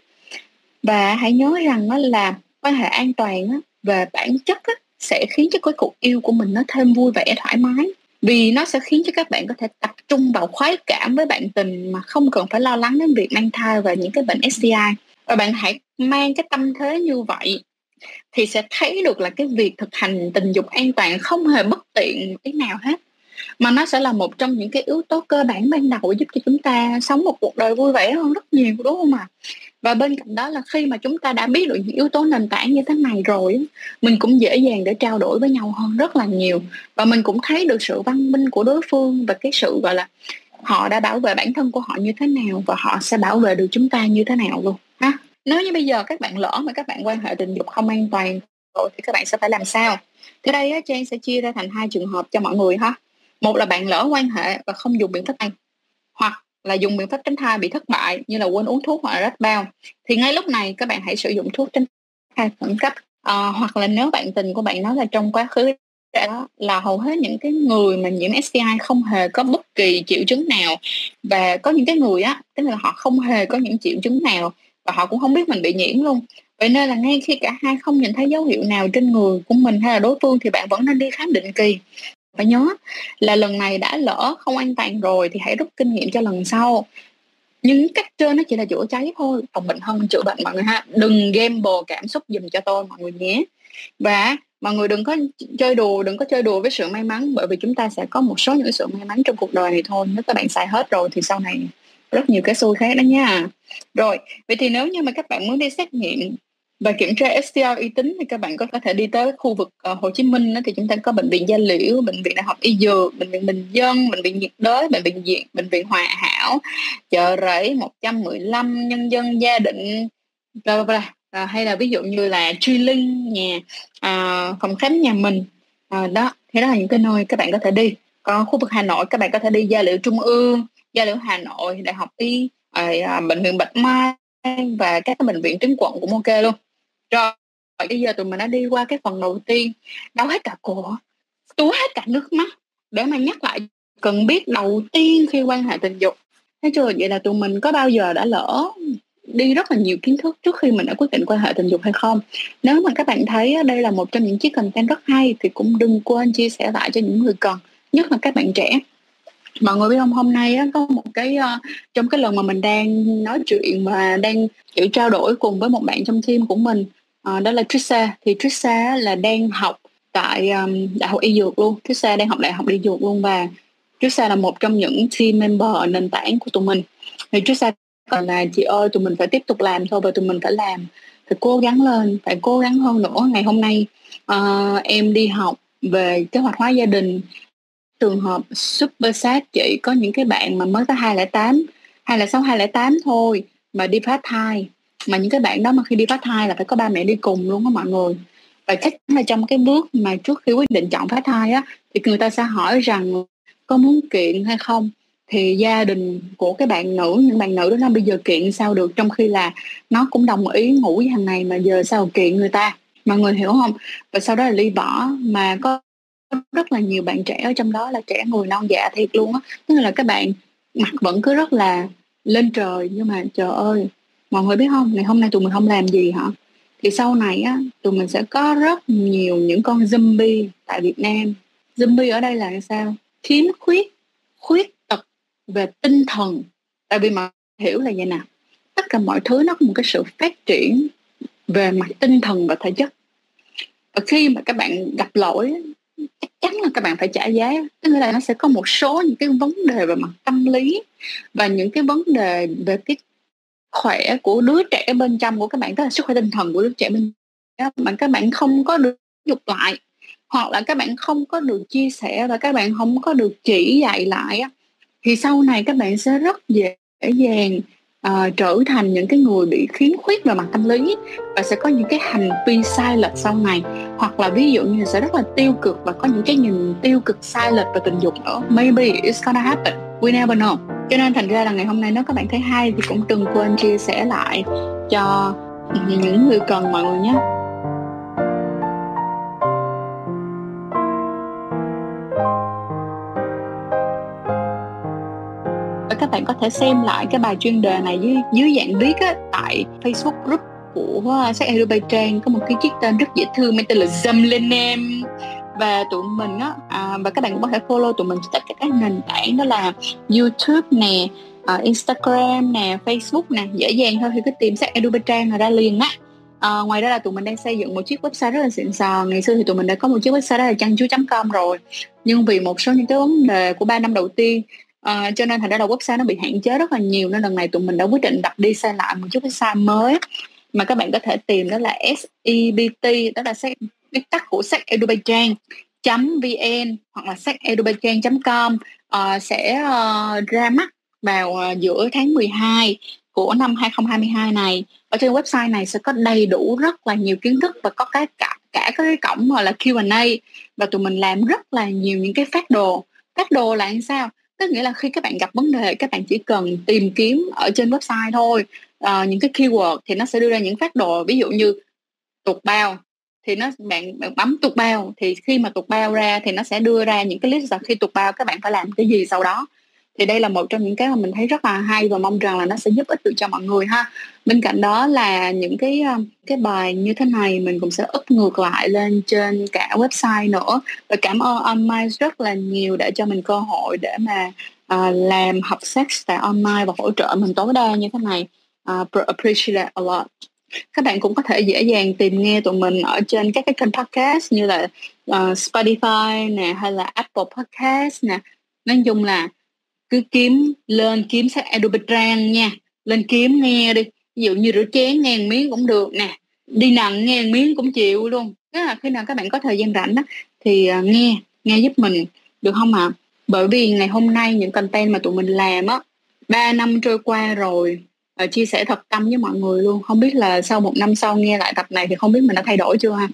Và hãy nhớ rằng đó là quan hệ an toàn á, về bản chất á, sẽ khiến cho cái cuộc yêu của mình nó thêm vui vẻ thoải mái. Vì nó sẽ khiến cho các bạn có thể tập trung vào khoái cảm với bạn tình mà không cần phải lo lắng đến việc mang thai và những cái bệnh STI và bạn hãy mang cái tâm thế như vậy thì sẽ thấy được là cái việc thực hành tình dục an toàn không hề bất tiện tí nào hết. Mà nó sẽ là một trong những cái yếu tố cơ bản ban đầu giúp cho chúng ta sống một cuộc đời vui vẻ hơn rất nhiều, đúng không ạ? Và bên cạnh đó là khi mà chúng ta đã biết được những yếu tố nền tảng như thế này rồi, mình cũng dễ dàng để trao đổi với nhau hơn rất là nhiều. Và mình cũng thấy được sự văn minh của đối phương và cái sự, gọi là, họ đã bảo vệ bản thân của họ như thế nào và họ sẽ bảo vệ được chúng ta như thế nào luôn, ha? Nếu như bây giờ các bạn lỡ mà các bạn quan hệ tình dục không an toàn rồi thì các bạn sẽ phải làm sao? Thì đây á, Trang sẽ chia ra thành hai trường hợp cho mọi người ha. Một là bạn lỡ quan hệ và không dùng biện pháp an hoặc là dùng biện pháp tránh thai bị thất bại như là quên uống thuốc hoặc là rách bao. Thì ngay lúc này các bạn hãy sử dụng thuốc tránh thai khẩn cấp. À, hoặc là nếu bạn tình của bạn nói là trong quá khứ đó là hầu hết những cái người mà nhiễm STI không hề có bất kỳ triệu chứng nào. Và có những cái người á tức là họ không hề có những triệu chứng nào và họ cũng không biết mình bị nhiễm luôn. Vậy nên là ngay khi cả hai không nhìn thấy dấu hiệu nào trên người của mình hay là đối phương thì bạn vẫn nên đi khám định kỳ. Phải nhớ là lần này đã lỡ không an toàn rồi thì hãy rút kinh nghiệm cho lần sau. Những cách trên nó chỉ là chữa cháy thôi, phòng bệnh hơn chữa bệnh mọi người ha. Đừng gamble cảm xúc dùm cho tôi mọi người nhé. Và mọi người đừng có chơi đùa, đừng có chơi đùa với sự may mắn, bởi vì chúng ta sẽ có một số những sự may mắn trong cuộc đời này thôi. Nếu các bạn xài hết rồi thì sau này rất nhiều cái xui khác đó nha. Rồi vậy thì nếu như mà các bạn muốn đi xét nghiệm và kiểm tra STI uy tín thì các bạn có thể đi tới khu vực uh, Hồ Chí Minh đó, thì chúng ta có bệnh viện Gia Liễu, bệnh viện Đại học Y Dược, bệnh viện Bình Dân, bệnh viện nhiệt đới, bệnh viện Diện, bệnh viện Hòa Hảo, chợ rẫy 115, nhân dân gia định, bla bla à, hay là ví dụ như là Truy Linh nhà à, phòng khám nhà mình. À, đó thế đó là những cái nơi các bạn có thể đi. Còn khu vực Hà Nội các bạn có thể đi Gia Liễu Trung ương Gia Liễu Hà Nội Đại học Y ờ, à, bệnh viện Bạch Mai và các cái bệnh viện tuyến quận cũng ok luôn. Rồi bây giờ tụi mình đã đi qua cái phần đầu tiên đau hết cả cổ túa hết cả nước mắt. Để mà nhắc lại cần biết đầu tiên khi quan hệ tình dục. Thế chưa? Vậy là tụi mình có bao giờ đã lỡ đi rất là nhiều kiến thức trước khi mình đã quyết định quan hệ tình dục hay không? Nếu mà các bạn thấy đây là một trong những chiếc content rất hay thì cũng đừng quên chia sẻ lại cho những người cần nhất là các bạn trẻ mọi người biết không? Hôm nay á, có một cái uh, trong cái lần mà mình đang nói chuyện và đang kiểu trao đổi cùng với một bạn trong team của mình uh, đó là Trissa thì Trissa là đang học tại um, đại học y dược luôn. Trissa đang học đại học y dược luôn và Trissa là một trong những team member nền tảng của tụi mình. Thì Trissa còn là chị ơi tụi mình phải tiếp tục làm thôi và tụi mình phải làm. Phải cố gắng lên phải cố gắng hơn nữa ngày hôm nay. Uh, em đi học về kế hoạch hóa gia đình trường hợp super sad chị có những cái bạn mà mới có 208 206 208 thôi mà đi phá thai mà những cái bạn đó mà khi đi phá thai là phải có ba mẹ đi cùng luôn á mọi người. Và chắc chắn là trong cái bước mà trước khi quyết định chọn phá thai á, thì người ta sẽ hỏi rằng có muốn kiện hay không? Thì gia đình của cái bạn nữ, những bạn nữ đó nó bây giờ kiện sao được? Trong khi là nó cũng đồng ý ngủ với thằng này mà giờ sao kiện người ta? Mọi người hiểu không? Và sau đó là ly bỏ mà có rất là nhiều bạn trẻ ở trong đó là trẻ người non dạ thiệt luôn á. Tức là các bạn mặt vẫn cứ rất là lên trời, nhưng mà trời ơi, mọi người biết không? Ngày hôm nay tụi mình không làm gì hả? Thì sau này á, tụi mình sẽ có rất nhiều những con zombie tại Việt Nam. Zombie ở đây là sao? Khiếm khuyết khuyết tật về tinh thần. Tại vì mà hiểu là vậy nè. Tất cả mọi thứ nó có một cái sự phát triển về mặt tinh thần và thể chất. Và khi mà các bạn gặp lỗi chắc chắn là các bạn phải trả giá. Tức là nó sẽ có một số những cái vấn đề về mặt tâm lý và những cái vấn đề về cái khỏe của đứa trẻ bên trong của các bạn, tức là sức khỏe tinh thần của đứa trẻ bên trong. Mà các bạn không có được dục lại, hoặc là các bạn không có được chia sẻ và các bạn không có được chỉ dạy lại thì sau này các bạn sẽ rất dễ dàng uh, trở thành những cái người bị khiếm khuyết về mặt tâm lý và sẽ có những cái hành vi sai lệch sau này. Hoặc là ví dụ như sẽ rất là tiêu cực và có những cái nhìn tiêu cực sai lệch về tình dục nữa. Maybe it's gonna happen. We never know. Cho nên thành ra là ngày hôm nay nếu các bạn thấy hay thì cũng đừng quên chia sẻ lại cho những người cần mọi người nhé. Các bạn có thể xem lại cái bài chuyên đề này dưới dưới dạng viết á, tại Facebook group của à, sách Edu Trang. Có một cái chiếc tên rất dễ thương mang tên là Dâm em. Và tụi mình á à, và các bạn cũng có thể follow tụi mình trên tất cả các nền tảng đó là YouTube nè uh, Instagram nè Facebook nè. Dễ dàng thôi thì cứ tìm sách Edu Trang là ra liền á. À, ngoài ra là tụi mình đang xây dựng một chiếc website rất là xịn sò. Ngày xưa thì tụi mình đã có một chiếc website đó là chăn chú com rồi. Nhưng vì một số những cái vấn đề của ba năm đầu tiên À, cho nên thành ra là website nó bị hạn chế rất là nhiều nên lần này tụi mình đã quyết định đặt đi sai lại một chút website mới mà các bạn có thể tìm đó là SEBT đó là sách viết tắt của sách Edubaytrang vn hoặc là sách edubaytrang com. Uh, sẽ uh, ra mắt vào uh, giữa tháng 12 của năm 2022 này. Ở trên website này sẽ có đầy đủ rất là nhiều kiến thức và có cái cả cả cái cổng gọi là Q&A và tụi mình làm rất là nhiều những cái phát đồ. Phát đồ là làm sao? Tức nghĩa là khi các bạn gặp vấn đề các bạn chỉ cần tìm kiếm ở trên website thôi. Uh, những cái keyword thì nó sẽ đưa ra những phát đồ ví dụ như tuột bao thì nó bạn, bạn bấm tuột bao thì khi mà tuột bao ra thì nó sẽ đưa ra những cái list là khi tuột bao các bạn phải làm cái gì sau đó thì đây là một trong những cái mà mình thấy rất là hay và mong rằng là nó sẽ giúp ích được cho mọi người ha. Bên cạnh đó là những cái ờ, cái bài như thế này mình cũng sẽ up ngược lại lên trên cả website nữa. Và cảm ơn online rất là nhiều để cho mình cơ hội để mà uh, làm học sex tại online và hỗ trợ mình tối đa như thế này. Uh, appreciate a lot. Các bạn cũng có thể dễ dàng tìm nghe tụi mình ở trên các cái kênh podcast như là uh, Spotify nè hay là Apple Podcast nè. Nói chung là cứ kiếm lên kiếm sách Adobe nha. Lên kiếm nghe đi. Ví dụ như rửa chén nghe miếng cũng được nè. Đi nặng nghe miếng cũng chịu luôn. Tức là khi nào các bạn có thời gian rảnh đó thì à, nghe nghe giúp mình. Được không ạ? À? bởi vì ngày hôm nay những content mà tụi mình làm á ba năm trôi qua rồi à, chia sẻ thật tâm với mọi người luôn. Không biết là sau một năm sau nghe lại tập này thì không biết mình đã thay đổi chưa ha?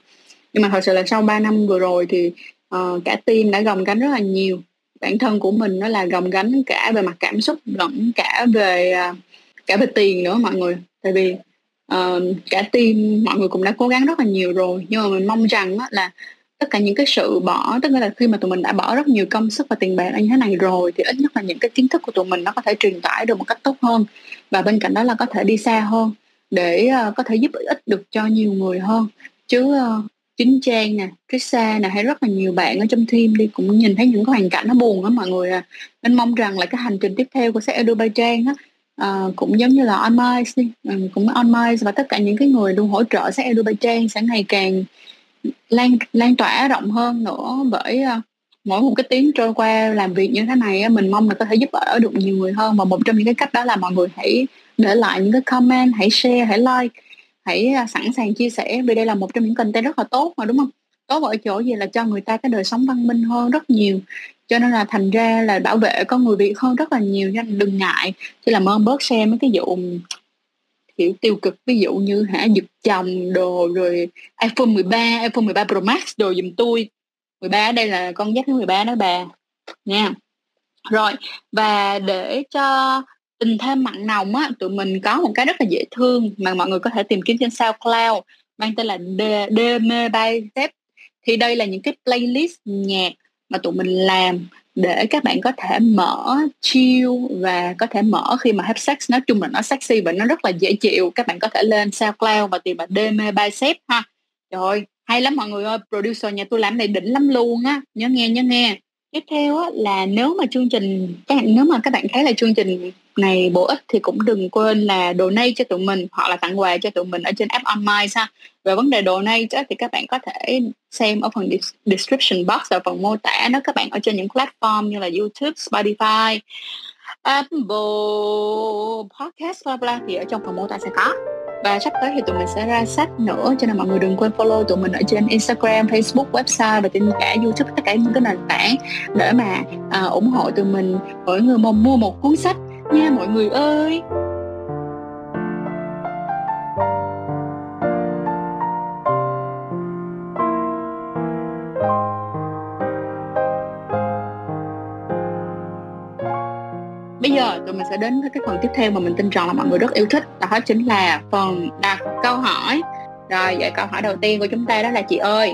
Nhưng mà thật sự là sau 3 năm vừa rồi thì uh, cả team đã gồng gánh rất là nhiều bản thân của mình nó là gồng gánh cả về mặt cảm xúc lẫn cả về à, cả về tiền nữa mọi người. Tại vì uh, cả team mọi người cũng đã cố gắng rất là nhiều rồi. Nhưng mà mình mong rằng á, là tất cả những cái sự bỏ tức là khi mà tụi mình đã bỏ rất nhiều công sức và tiền bạc như thế này rồi thì ít nhất là những cái kiến thức của tụi mình nó có thể truyền tải được một cách tốt hơn. Và bên cạnh đó là có thể đi xa hơn để uh, có thể giúp ích được cho nhiều người hơn. Chứ uh, chính trang nè Trissa nè hay rất là nhiều bạn ở trong team đi cũng nhìn thấy những cái hoàn cảnh nó buồn á mọi người à. Nên mong rằng là cái hành trình tiếp theo của sẽ Edu Trang á uh, cũng giống như là On đi uh, cũng On và tất cả những cái người luôn hỗ trợ sẽ Edu Trang sẽ ngày càng lan lan tỏa rộng hơn nữa bởi uh, mỗi một cái tiếng trôi qua làm việc như thế này mình mong là có thể giúp đỡ được nhiều người hơn và một trong những cái cách đó là mọi người hãy để lại những cái comment hãy share hãy like hãy à, sẵn sàng chia sẻ vì đây là một trong những content rất là tốt mà, đúng không? Tốt ở chỗ gì là cho người ta cái đời sống văn minh hơn rất nhiều. Cho nên là thành ra là bảo vệ con người Việt hơn rất là nhiều nên đừng ngại chỉ là ơn bớt xem mấy cái vụ kiểu tiêu cực, ví dụ như hả, giật chồng đồ rồi iPhone 13 iPhone 13 Pro Max đồ giùm tôi. 13 ở đây là con dắt thứ 13 đó bà, nha. Rồi, và để cho tình thêm mặn nồng á, tụi mình có một cái rất là dễ thương mà mọi người có thể tìm kiếm trên SoundCloud, mang tên là DM by Step thì đây là những cái playlist nhạc mà tụi mình làm để các bạn có thể mở, chill và có thể mở khi mà have sex. Nói chung là nó sexy và nó rất là dễ chịu. Các bạn có thể lên SoundCloud và tìm là DM Step ha. Trời hay lắm mọi người ơi, producer nhà tôi làm này đỉnh lắm luôn á. Nhớ nghe nhớ nghe tiếp theo á, là nếu mà chương trình các nếu mà các bạn thấy là chương trình này bổ ích thì cũng đừng quên là donate cho tụi mình hoặc là tặng quà cho tụi mình ở trên app online ha. Về vấn đề donate á, thì các bạn có thể xem ở phần description box ở phần mô tả đó các bạn ở trên những platform như là YouTube, Spotify, Apple Podcast bla bla thì ở trong phần mô tả sẽ có. Và sắp tới thì tụi mình sẽ ra sách nữa cho nên mọi người đừng quên follow tụi mình ở trên Instagram, Facebook, website và trên cả YouTube tất cả những cái nền tảng để mà à, ủng hộ tụi mình. Mỗi người mong mua một cuốn sách nha mọi người ơi. Bây giờ tụi mình sẽ đến với cái phần tiếp theo mà mình tin rằng là mọi người rất yêu thích, đó chính là phần đặt câu hỏi rồi, vậy câu hỏi đầu tiên của chúng ta đó là, chị ơi,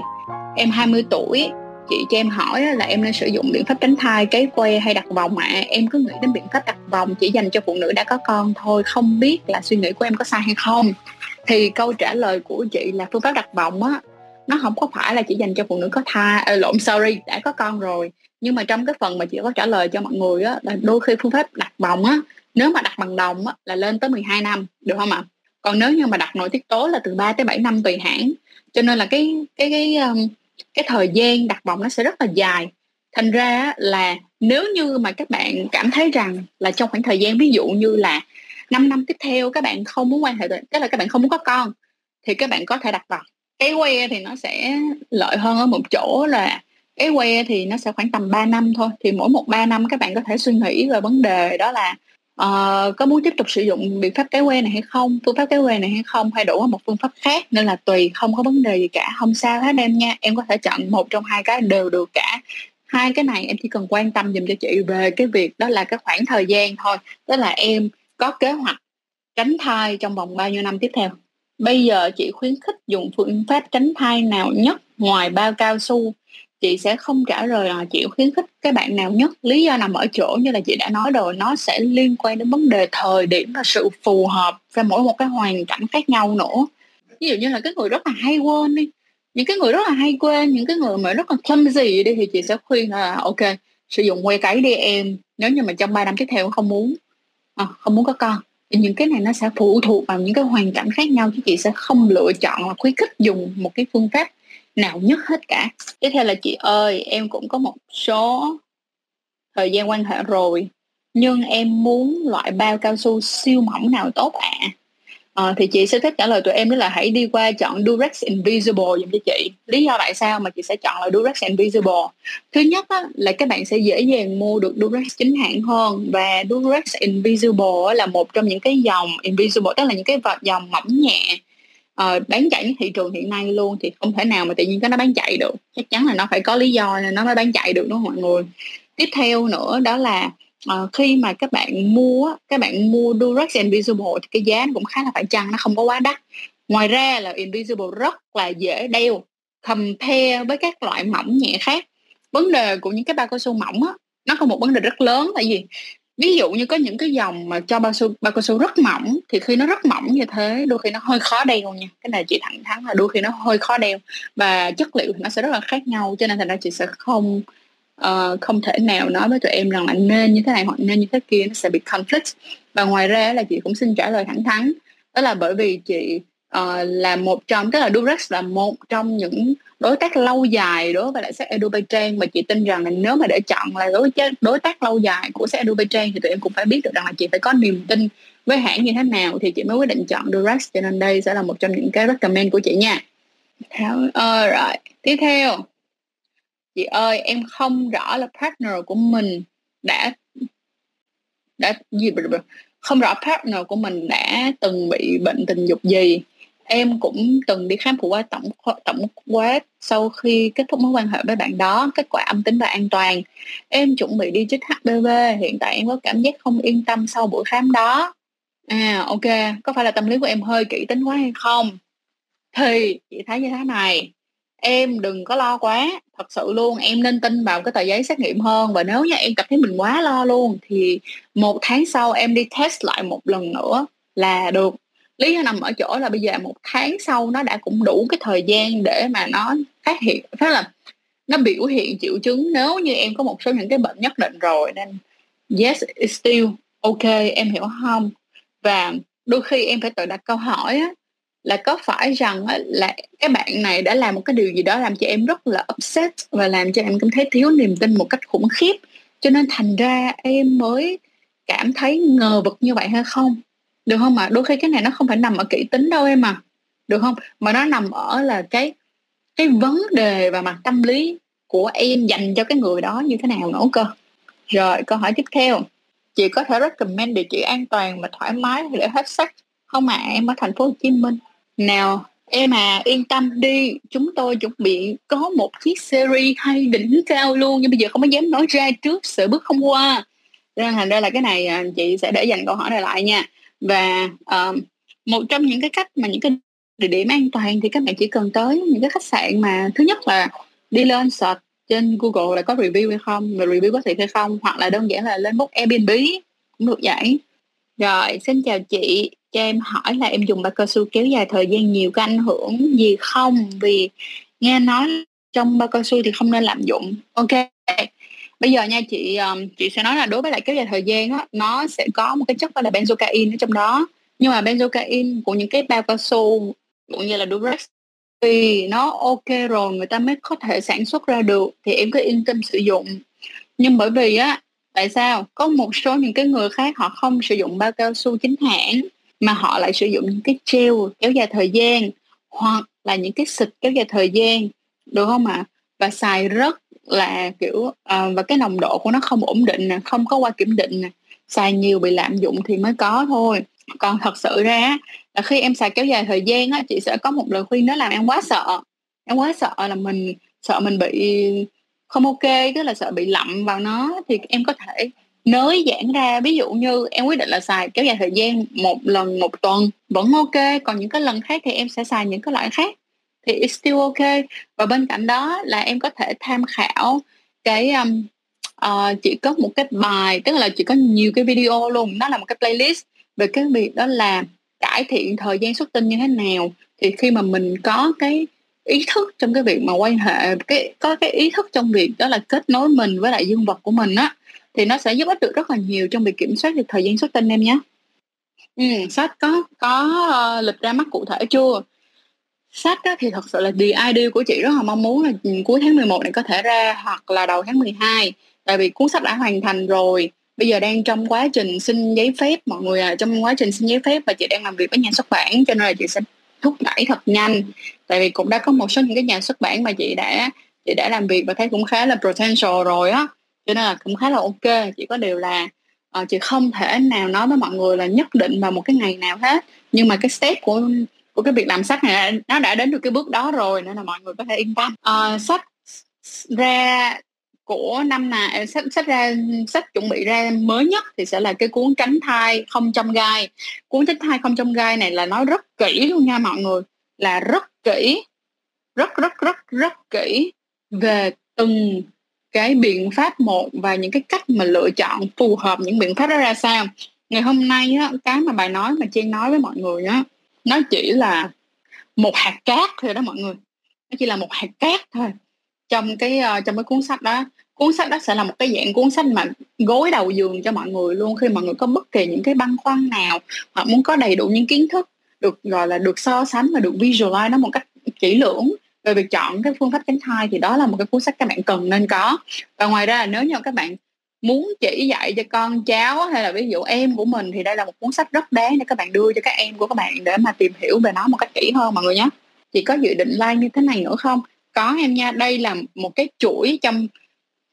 em 20 tuổi, chị cho em hỏi là em nên sử dụng biện pháp tránh thai cấy que hay đặt vòng ạ à? em cứ nghĩ đến biện pháp đặt vòng chỉ dành cho phụ nữ đã có con thôi, không biết là suy nghĩ của em có sai hay không thì câu trả lời của chị là phương pháp đặt vòng á nó không có phải là chỉ dành cho phụ nữ có thai. À, lộn sorry đã có con rồi. Nhưng mà trong cái phần mà chị có trả lời cho mọi người á là đôi khi phương pháp đặt vòng á nếu mà đặt bằng đồng á là lên tới 12 năm được không ạ? Còn nếu như mà đặt nội tiết tố là từ 3 tới 7 năm tùy hãng. Cho nên là cái cái cái um, cái thời gian đặt vòng nó sẽ rất là dài. Thành ra là nếu như mà các bạn cảm thấy rằng là trong khoảng thời gian ví dụ như là 5 năm tiếp theo các bạn không muốn quan hệ tức là các bạn không muốn có con thì các bạn có thể đặt vòng cái que thì nó sẽ lợi hơn ở một chỗ là cái que thì nó sẽ khoảng tầm 3 năm thôi. Thì mỗi một 3 năm các bạn có thể suy nghĩ về vấn đề đó là uh, có muốn tiếp tục sử dụng biện pháp cái que này hay không phương pháp cái que này hay không hay đổi một phương pháp khác nên là tùy không có vấn đề gì cả không sao hết em nha. Em có thể chọn một trong hai cái đều được cả. Hai cái này em chỉ cần quan tâm dùm cho chị về cái việc đó là cái khoảng thời gian thôi. Tức là em có kế hoạch tránh thai trong vòng bao nhiêu năm tiếp theo bây giờ chị khuyến khích dùng phương pháp tránh thai nào nhất ngoài bao cao su? Chị sẽ không trả lời là chị khuyến khích cái bạn nào nhất. Lý do nằm ở chỗ như là chị đã nói rồi nó sẽ liên quan đến vấn đề thời điểm và sự phù hợp cho mỗi một cái hoàn cảnh khác nhau nữa. Ví dụ như là cái người rất là hay quên đi. Những cái người rất là hay quên những cái người mà rất là clumsy đi thì chị sẽ khuyên là ok sử dụng que cấy đi em. Nếu như mà trong 3 năm tiếp theo không muốn. À, không muốn có con thì những cái này nó sẽ phụ thuộc vào những cái hoàn cảnh khác nhau chứ chị sẽ không lựa chọn là khuyến khích dùng một cái phương pháp nào nhất hết cả tiếp theo là chị ơi, em cũng có một số thời gian quan hệ rồi, nhưng em muốn loại bao cao su siêu mỏng nào tốt ạ à? À, thì chị sẽ thích trả lời tụi em đó là hãy đi qua chọn Durex Invisible dùm cho chị. Lý do tại sao mà chị sẽ chọn là Durex Invisible? Thứ nhất á, là các bạn sẽ dễ dàng mua được Durex chính hãng hơn và Durex Invisible là một trong những cái dòng Invisible tức là những cái vật dòng mỏng nhẹ uh, bán chạy trên thị trường hiện nay luôn thì không thể nào mà tự nhiên cái nó bán chạy được. Chắc chắn là nó phải có lý do nên nó mới bán chạy được đúng không mọi người. Tiếp theo nữa đó là uh, khi mà các bạn mua các bạn mua Durex Invisible thì cái giá nó cũng khá là phải chăng nó không có quá đắt. Ngoài ra là Invisible rất là dễ đeo compare với các loại mỏng nhẹ khác. Vấn đề của những cái bao cao su mỏng á nó có một vấn đề rất lớn tại vì ví dụ như có những cái dòng mà cho bao su bao cao su rất mỏng thì khi nó rất mỏng như thế đôi khi nó hơi khó đeo nha. Cái này chị thẳng thắn là đôi khi nó hơi khó đeo và chất liệu thì nó sẽ rất là khác nhau cho nên thành ra chị sẽ không uh, không thể nào nói với tụi em rằng là nên như thế này hoặc nên như thế kia nó sẽ bị conflict. Và ngoài ra là chị cũng xin trả lời thẳng thắn. Đó là bởi vì chị uh, là một trong tức là Durex là một trong những đối tác lâu dài đối với lại sách Trang mà chị tin rằng là nếu mà để chọn là đối đối tác lâu dài của sách Trang thì tụi em cũng phải biết được rằng là chị phải có niềm tin với hãng như thế nào thì chị mới quyết định chọn Durex. Cho nên đây sẽ là một trong những cái recommend của chị nha. Ờ, rồi tiếp theo chị ơi, em không rõ là partner của mình đã đã gì không rõ partner của mình đã từng bị bệnh tình dục gì. Em cũng từng đi khám phụ khoa tổng tổng quát sau khi kết thúc mối quan hệ với bạn đó. Kết quả âm tính và an toàn. Em chuẩn bị đi chích HPV hiện tại em có cảm giác không yên tâm sau buổi khám đó. À ok. Có phải là tâm lý của em hơi kỹ tính quá hay không? Thì, chị thấy như thế này em đừng có lo quá thật sự luôn em nên tin vào cái tờ giấy xét nghiệm hơn. Và nếu như em cảm thấy mình quá lo luôn thì một tháng sau em đi test lại một lần nữa là được. Lý do nằm ở chỗ là bây giờ một tháng sau nó đã cũng đủ cái thời gian để mà nó phát hiện phát là nó biểu hiện triệu chứng. Nếu như em có một số những cái bệnh nhất định rồi nên yes it's still ok em hiểu không? Và đôi khi em phải tự đặt câu hỏi á, là có phải rằng là cái bạn này đã làm một cái điều gì đó làm cho em rất là upset và làm cho em cảm thấy thiếu niềm tin một cách khủng khiếp? Cho nên thành ra em mới cảm thấy ngờ vực như vậy hay không? Được không ạ? Đôi khi cái này nó không phải nằm ở kỹ tính đâu em à. Được không? Mà nó nằm ở là cái cái vấn đề và mặt tâm lý của em dành cho cái người đó như thế nào nữa cơ rồi, câu hỏi tiếp theo. Chị có thể recommend địa chỉ an toàn và thoải mái để hết sách không mà em ở thành phố Hồ Chí Minh nào em à yên tâm đi. Chúng tôi chuẩn bị có một chiếc series hay đỉnh cao luôn nhưng bây giờ không có dám nói ra trước sợ bước không qua. Nên thành ra là cái này à, chị sẽ để dành câu hỏi này lại nha. Và um, một trong những cái cách mà những cái địa điểm an toàn thì các bạn chỉ cần tới những cái khách sạn mà thứ nhất là đi lên search trên Google là có review hay không và review có thiệt hay không hoặc là đơn giản là lên book Airbnb cũng được vậy rồi, xin chào chị. Cho em hỏi là em dùng bao cao su kéo dài thời gian nhiều có ảnh hưởng gì không? Vì nghe nói trong bao cao su thì không nên lạm dụng. Ok. Bây giờ nha chị chị sẽ nói là đối với lại kéo dài thời gian á, nó sẽ có một cái chất gọi là benzocaine ở trong đó. Nhưng mà benzocaine của những cái bao cao su, cũng như là Durex, thì nó ok rồi, người ta mới có thể sản xuất ra được, thì em cứ yên tâm sử dụng. Nhưng bởi vì á tại sao? Có một số những cái người khác họ không sử dụng bao cao su chính hãng mà họ lại sử dụng những cái gel kéo dài thời gian hoặc là những cái xịt kéo dài thời gian được không ạ? À? và xài rất là kiểu uh, và cái nồng độ của nó không ổn định nè không có qua kiểm định nè. Xài nhiều bị lạm dụng thì mới có thôi. Còn thật sự ra là khi em xài kéo dài thời gian á chị sẽ có một lời khuyên đó làm em quá sợ. Em quá sợ là mình sợ mình bị không ok tức là sợ bị lậm vào nó thì em có thể nới giãn ra. Ví dụ như em quyết định là xài kéo dài thời gian một lần một tuần vẫn ok còn những cái lần khác thì em sẽ xài những cái loại khác thì it's still ok. Và bên cạnh đó là em có thể tham khảo cái um, ờ, uh, chỉ có một cái bài tức là chỉ có nhiều cái video luôn nó là một cái playlist về cái việc đó là cải thiện thời gian xuất tinh như thế nào. Thì khi mà mình có cái ý thức trong cái việc mà quan hệ cái có cái ý thức trong việc đó là kết nối mình với lại dương vật của mình á thì nó sẽ giúp ích được rất là nhiều trong việc kiểm soát được thời gian xuất tinh em nhé. Ừ, sách có có uh, lịch ra mắt cụ thể chưa? Sách đó thì thật sự là the idea của chị rất là mong muốn là ừ, cuối tháng 11 này có thể ra hoặc là đầu tháng 12 tại vì cuốn sách đã hoàn thành rồi. Bây giờ đang trong quá trình xin giấy phép mọi người à trong quá trình xin giấy phép và chị đang làm việc với nhà xuất bản cho nên là chị sẽ thúc đẩy thật nhanh. Tại vì cũng đã có một số những cái nhà xuất bản mà chị đã chị đã làm việc và thấy cũng khá là potential rồi á. Cho nên là cũng khá là ok. Chỉ có điều là uh, chị không thể nào nói với mọi người là nhất định vào một cái ngày nào hết. Nhưng mà cái step của của cái việc làm sách này nó đã đến được cái bước đó rồi nên là mọi người có thể yên tâm. Uh, sách ra của năm này sách sách ra sách chuẩn bị ra mới nhất thì sẽ là cái cuốn tránh thai không trong gai. Cuốn tránh thai không trong gai này là nói rất kỹ luôn nha mọi người là rất kỹ rất rất rất rất kỹ về từng cái biện pháp một và những cái cách mà lựa chọn phù hợp những biện pháp đó ra sao. Ngày hôm nay á, cái mà bài nói mà trang nói với mọi người á nó chỉ là một hạt cát thôi đó mọi người. Nó chỉ là một hạt cát thôi trong cái uh, trong cái cuốn sách đó. Cuốn sách đó sẽ là một cái dạng cuốn sách mà gối đầu giường cho mọi người luôn. Khi mọi người có bất kỳ những cái băn khoăn nào hoặc muốn có đầy đủ những kiến thức được gọi là được so sánh và được visualize nó một cách kỹ lưỡng về việc chọn cái phương pháp tránh thai thì đó là một cái cuốn sách các bạn cần nên có. Và ngoài ra là nếu như các bạn muốn chỉ dạy cho con cháu hay là ví dụ em của mình thì đây là một cuốn sách rất đáng để các bạn đưa cho các em của các bạn để mà tìm hiểu về nó một cách kỹ hơn mọi người nhé. Chị có dự định like như thế này nữa không? Có em nha đây là một cái chuỗi trong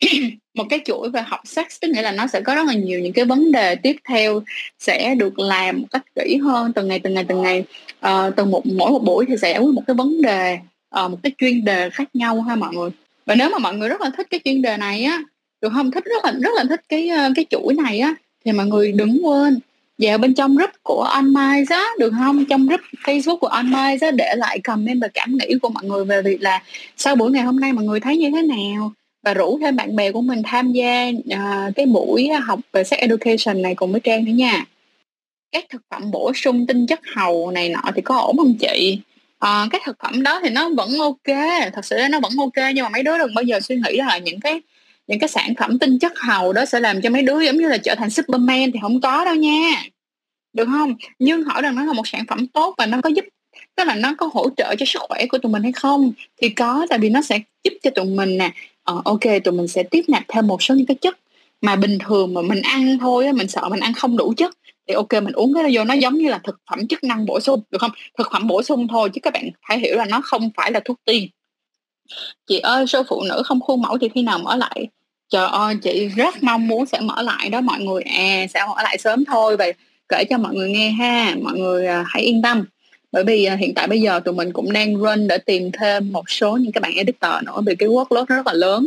một cái chuỗi về học sex tức nghĩa là nó sẽ có rất là nhiều những cái vấn đề tiếp theo sẽ được làm một cách kỹ hơn từng ngày từng ngày từng ngày. Uh, từng một mỗi một buổi thì sẽ giải quyết một cái vấn đề uh, một cái chuyên đề khác nhau ha mọi người. Và nếu mà mọi người rất là thích cái chuyên đề này á được không? Thích rất là rất là thích cái ờ, cái chuỗi này á thì mọi người đừng quên vào bên trong group của online á được không? Trong group Facebook của online á để lại comment và cảm nghĩ của mọi người về việc là sau buổi ngày hôm nay mọi người thấy như thế nào? Và rủ thêm bạn bè của mình tham gia uh, cái buổi học về sex education này cùng với Trang nữa nha. Các thực phẩm bổ sung tinh chất hầu này nọ thì có ổn không chị? À, cái thực phẩm đó thì nó vẫn ok thật sự nó vẫn ok nhưng mà mấy đứa đừng bao giờ suy nghĩ là những cái những cái sản phẩm tinh chất hầu đó sẽ làm cho mấy đứa giống như là trở thành superman thì không có đâu nha. Được không? Nhưng hỏi rằng nó là một sản phẩm tốt và nó có giúp tức là nó có hỗ trợ cho sức khỏe của tụi mình hay không? Thì có tại vì nó sẽ giúp cho tụi mình nè. Ờ, ok tụi mình sẽ tiếp nạp thêm một số những cái chất mà bình thường mà mình ăn thôi mình sợ mình ăn không đủ chất thì ok mình uống cái đó vô nó giống như là thực phẩm chức năng bổ sung được không? Thực phẩm bổ sung thôi chứ các bạn phải hiểu là nó không phải là thuốc tiên. Chị ơi số phụ nữ không khuôn mẫu thì khi nào mở lại? Trời ơi chị rất mong muốn sẽ mở lại đó mọi người. À sẽ mở lại sớm thôi và kể cho mọi người nghe ha. Mọi người à, hãy yên tâm. Bởi vì à, hiện tại bây giờ tụi mình cũng đang run để tìm thêm một số những các bạn editor nữa vì cái workload nó rất là lớn.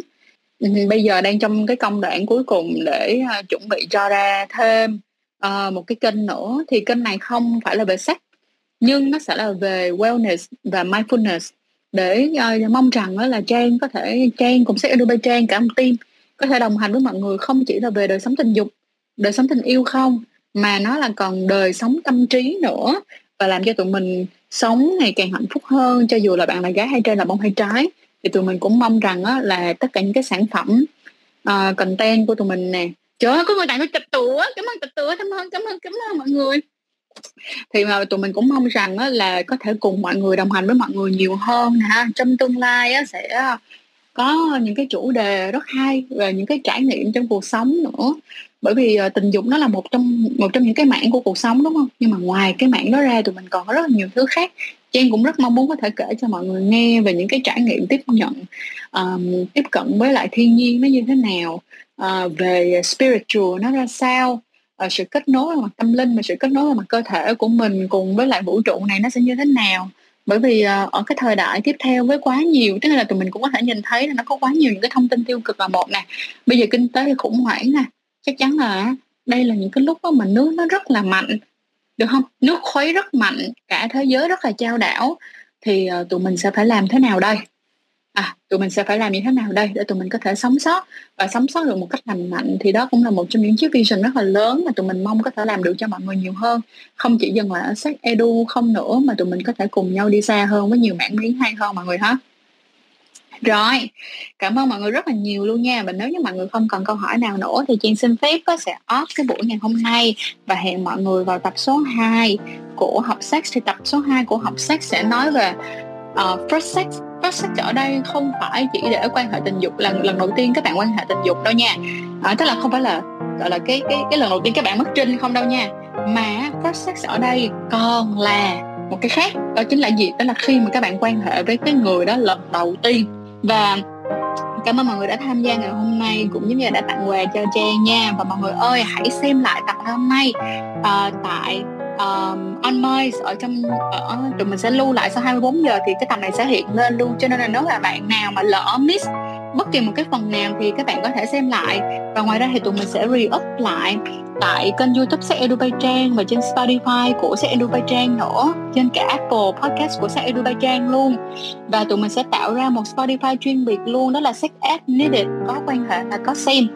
Ừ, bây giờ đang trong cái công đoạn cuối cùng để uh, chuẩn bị cho ra thêm uh, một cái kênh nữa. Thì kênh này không phải là về sách nhưng nó sẽ là về wellness và mindfulness. Để uh, mong rằng là trang có thể trang cũng sẽ đưa bay trang cả một team có thể đồng hành với mọi người không chỉ là về đời sống tình dục đời sống tình yêu không mà nó là còn đời sống tâm trí nữa. Và làm cho tụi mình sống ngày càng hạnh phúc hơn cho dù là bạn là gái hay trai là bông hay trái. Thì tụi mình cũng mong rằng á, là tất cả những cái sản phẩm uh, content của tụi mình nè. Trời ơi có người tặng tôi tịch tủa cảm ơn tịch tủa cảm ơn cảm ơn cảm ơn mọi người. Thì mà tụi mình cũng mong rằng á, là có thể cùng mọi người đồng hành với mọi người nhiều hơn ha. trong tương lai á, sẽ có những cái chủ đề rất hay về những cái trải nghiệm trong cuộc sống nữa. Bởi vì uh, tình dục nó là một trong một trong những cái mảng của cuộc sống đúng không? Nhưng mà ngoài cái mảng đó ra tụi mình còn có rất là nhiều thứ khác. Trang cũng rất mong muốn có thể kể cho mọi người nghe về những cái trải nghiệm tiếp nhận um, tiếp cận với lại thiên nhiên nó như thế nào uh, về spiritual nó ra sao uh, sự kết nối về mặt tâm linh và sự kết nối về mặt cơ thể của mình cùng với lại vũ trụ này nó sẽ như thế nào bởi vì ờ, ở cái thời đại tiếp theo với quá nhiều, tức là tụi mình cũng có thể nhìn thấy là nó có quá nhiều những cái thông tin tiêu cực là một nè. Bây giờ kinh tế khủng hoảng nè. Chắc chắn là đây là những cái lúc đó mà nước nó rất là mạnh, được không? Nước khuấy rất mạnh, cả thế giới rất là trao đảo. Thì ờ, tụi mình sẽ phải làm thế nào đây? À tụi mình sẽ phải làm như thế nào đây để tụi mình có thể sống sót? Và sống sót được một cách lành mạnh thì đó cũng là một trong những chiếc vision rất là lớn mà tụi mình mong có thể làm được cho mọi người nhiều hơn. Không chỉ dừng lại ở sách edu không nữa mà tụi mình có thể cùng nhau đi xa hơn với nhiều mảng miếng hay hơn mọi người hết rồi, cảm ơn mọi người rất là nhiều luôn nha. Và nếu như mọi người không còn câu hỏi nào nữa thì Trang xin phép có sẽ off cái buổi ngày hôm nay. Và hẹn mọi người vào tập số 2 của học sex. Thì tập số 2 của học sex sẽ nói về uh, first sex. First sex ở đây không phải chỉ để quan hệ tình dục lần lần đầu tiên các bạn quan hệ tình dục đâu nha. Uh, tức là không phải là gọi là cái cái cái lần đầu tiên các bạn mất trinh không đâu nha. Mà first sex ở đây còn là một cái khác đó chính là gì đó là khi mà các bạn quan hệ với cái người đó lần đầu tiên và cảm ơn mọi người đã tham gia ngày hôm nay cũng giống như là đã tặng quà cho Trang nha và mọi người ơi hãy xem lại tập hôm nay uh, tại um, on my ở trong ờ, ở tụi mình sẽ lưu lại sau 24 giờ thì cái tập này sẽ hiện lên luôn. Cho nên là nếu là bạn nào mà lỡ miss bất kỳ một cái phần nào thì các bạn có thể xem lại. Và ngoài ra thì tụi mình sẽ re-up lại tại kênh youtube sách Edu Bay Trang và trên Spotify của sách Edu Bay Trang nữa, trên cả Apple Podcast của sách Edu Bay Trang luôn. Và tụi mình sẽ tạo ra một Spotify chuyên biệt luôn, đó là Sex Ad Needed, có quan hệ là có xem.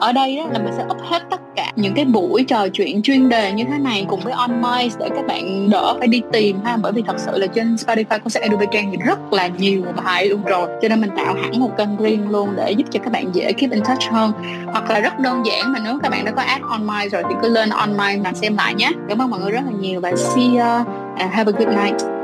Ở đây đó là mình sẽ up hết tất cả những cái buổi trò chuyện chuyên đề như thế này cùng với on mic để các bạn đỡ phải đi tìm ha, bởi vì thật sự là trên Spotify của sách Edu Bay Trang thì rất là nhiều bài luôn rồi. Cho nên mình tạo hẳn một kênh riêng luôn để giúp cho các bạn dễ keep in touch hơn. Hoặc là rất đơn giản mà nếu các bạn đã có app on mic rồi thì cứ lên online mà xem lại nhé. Cảm ơn mọi người rất là nhiều và see you uh, à, have a good night.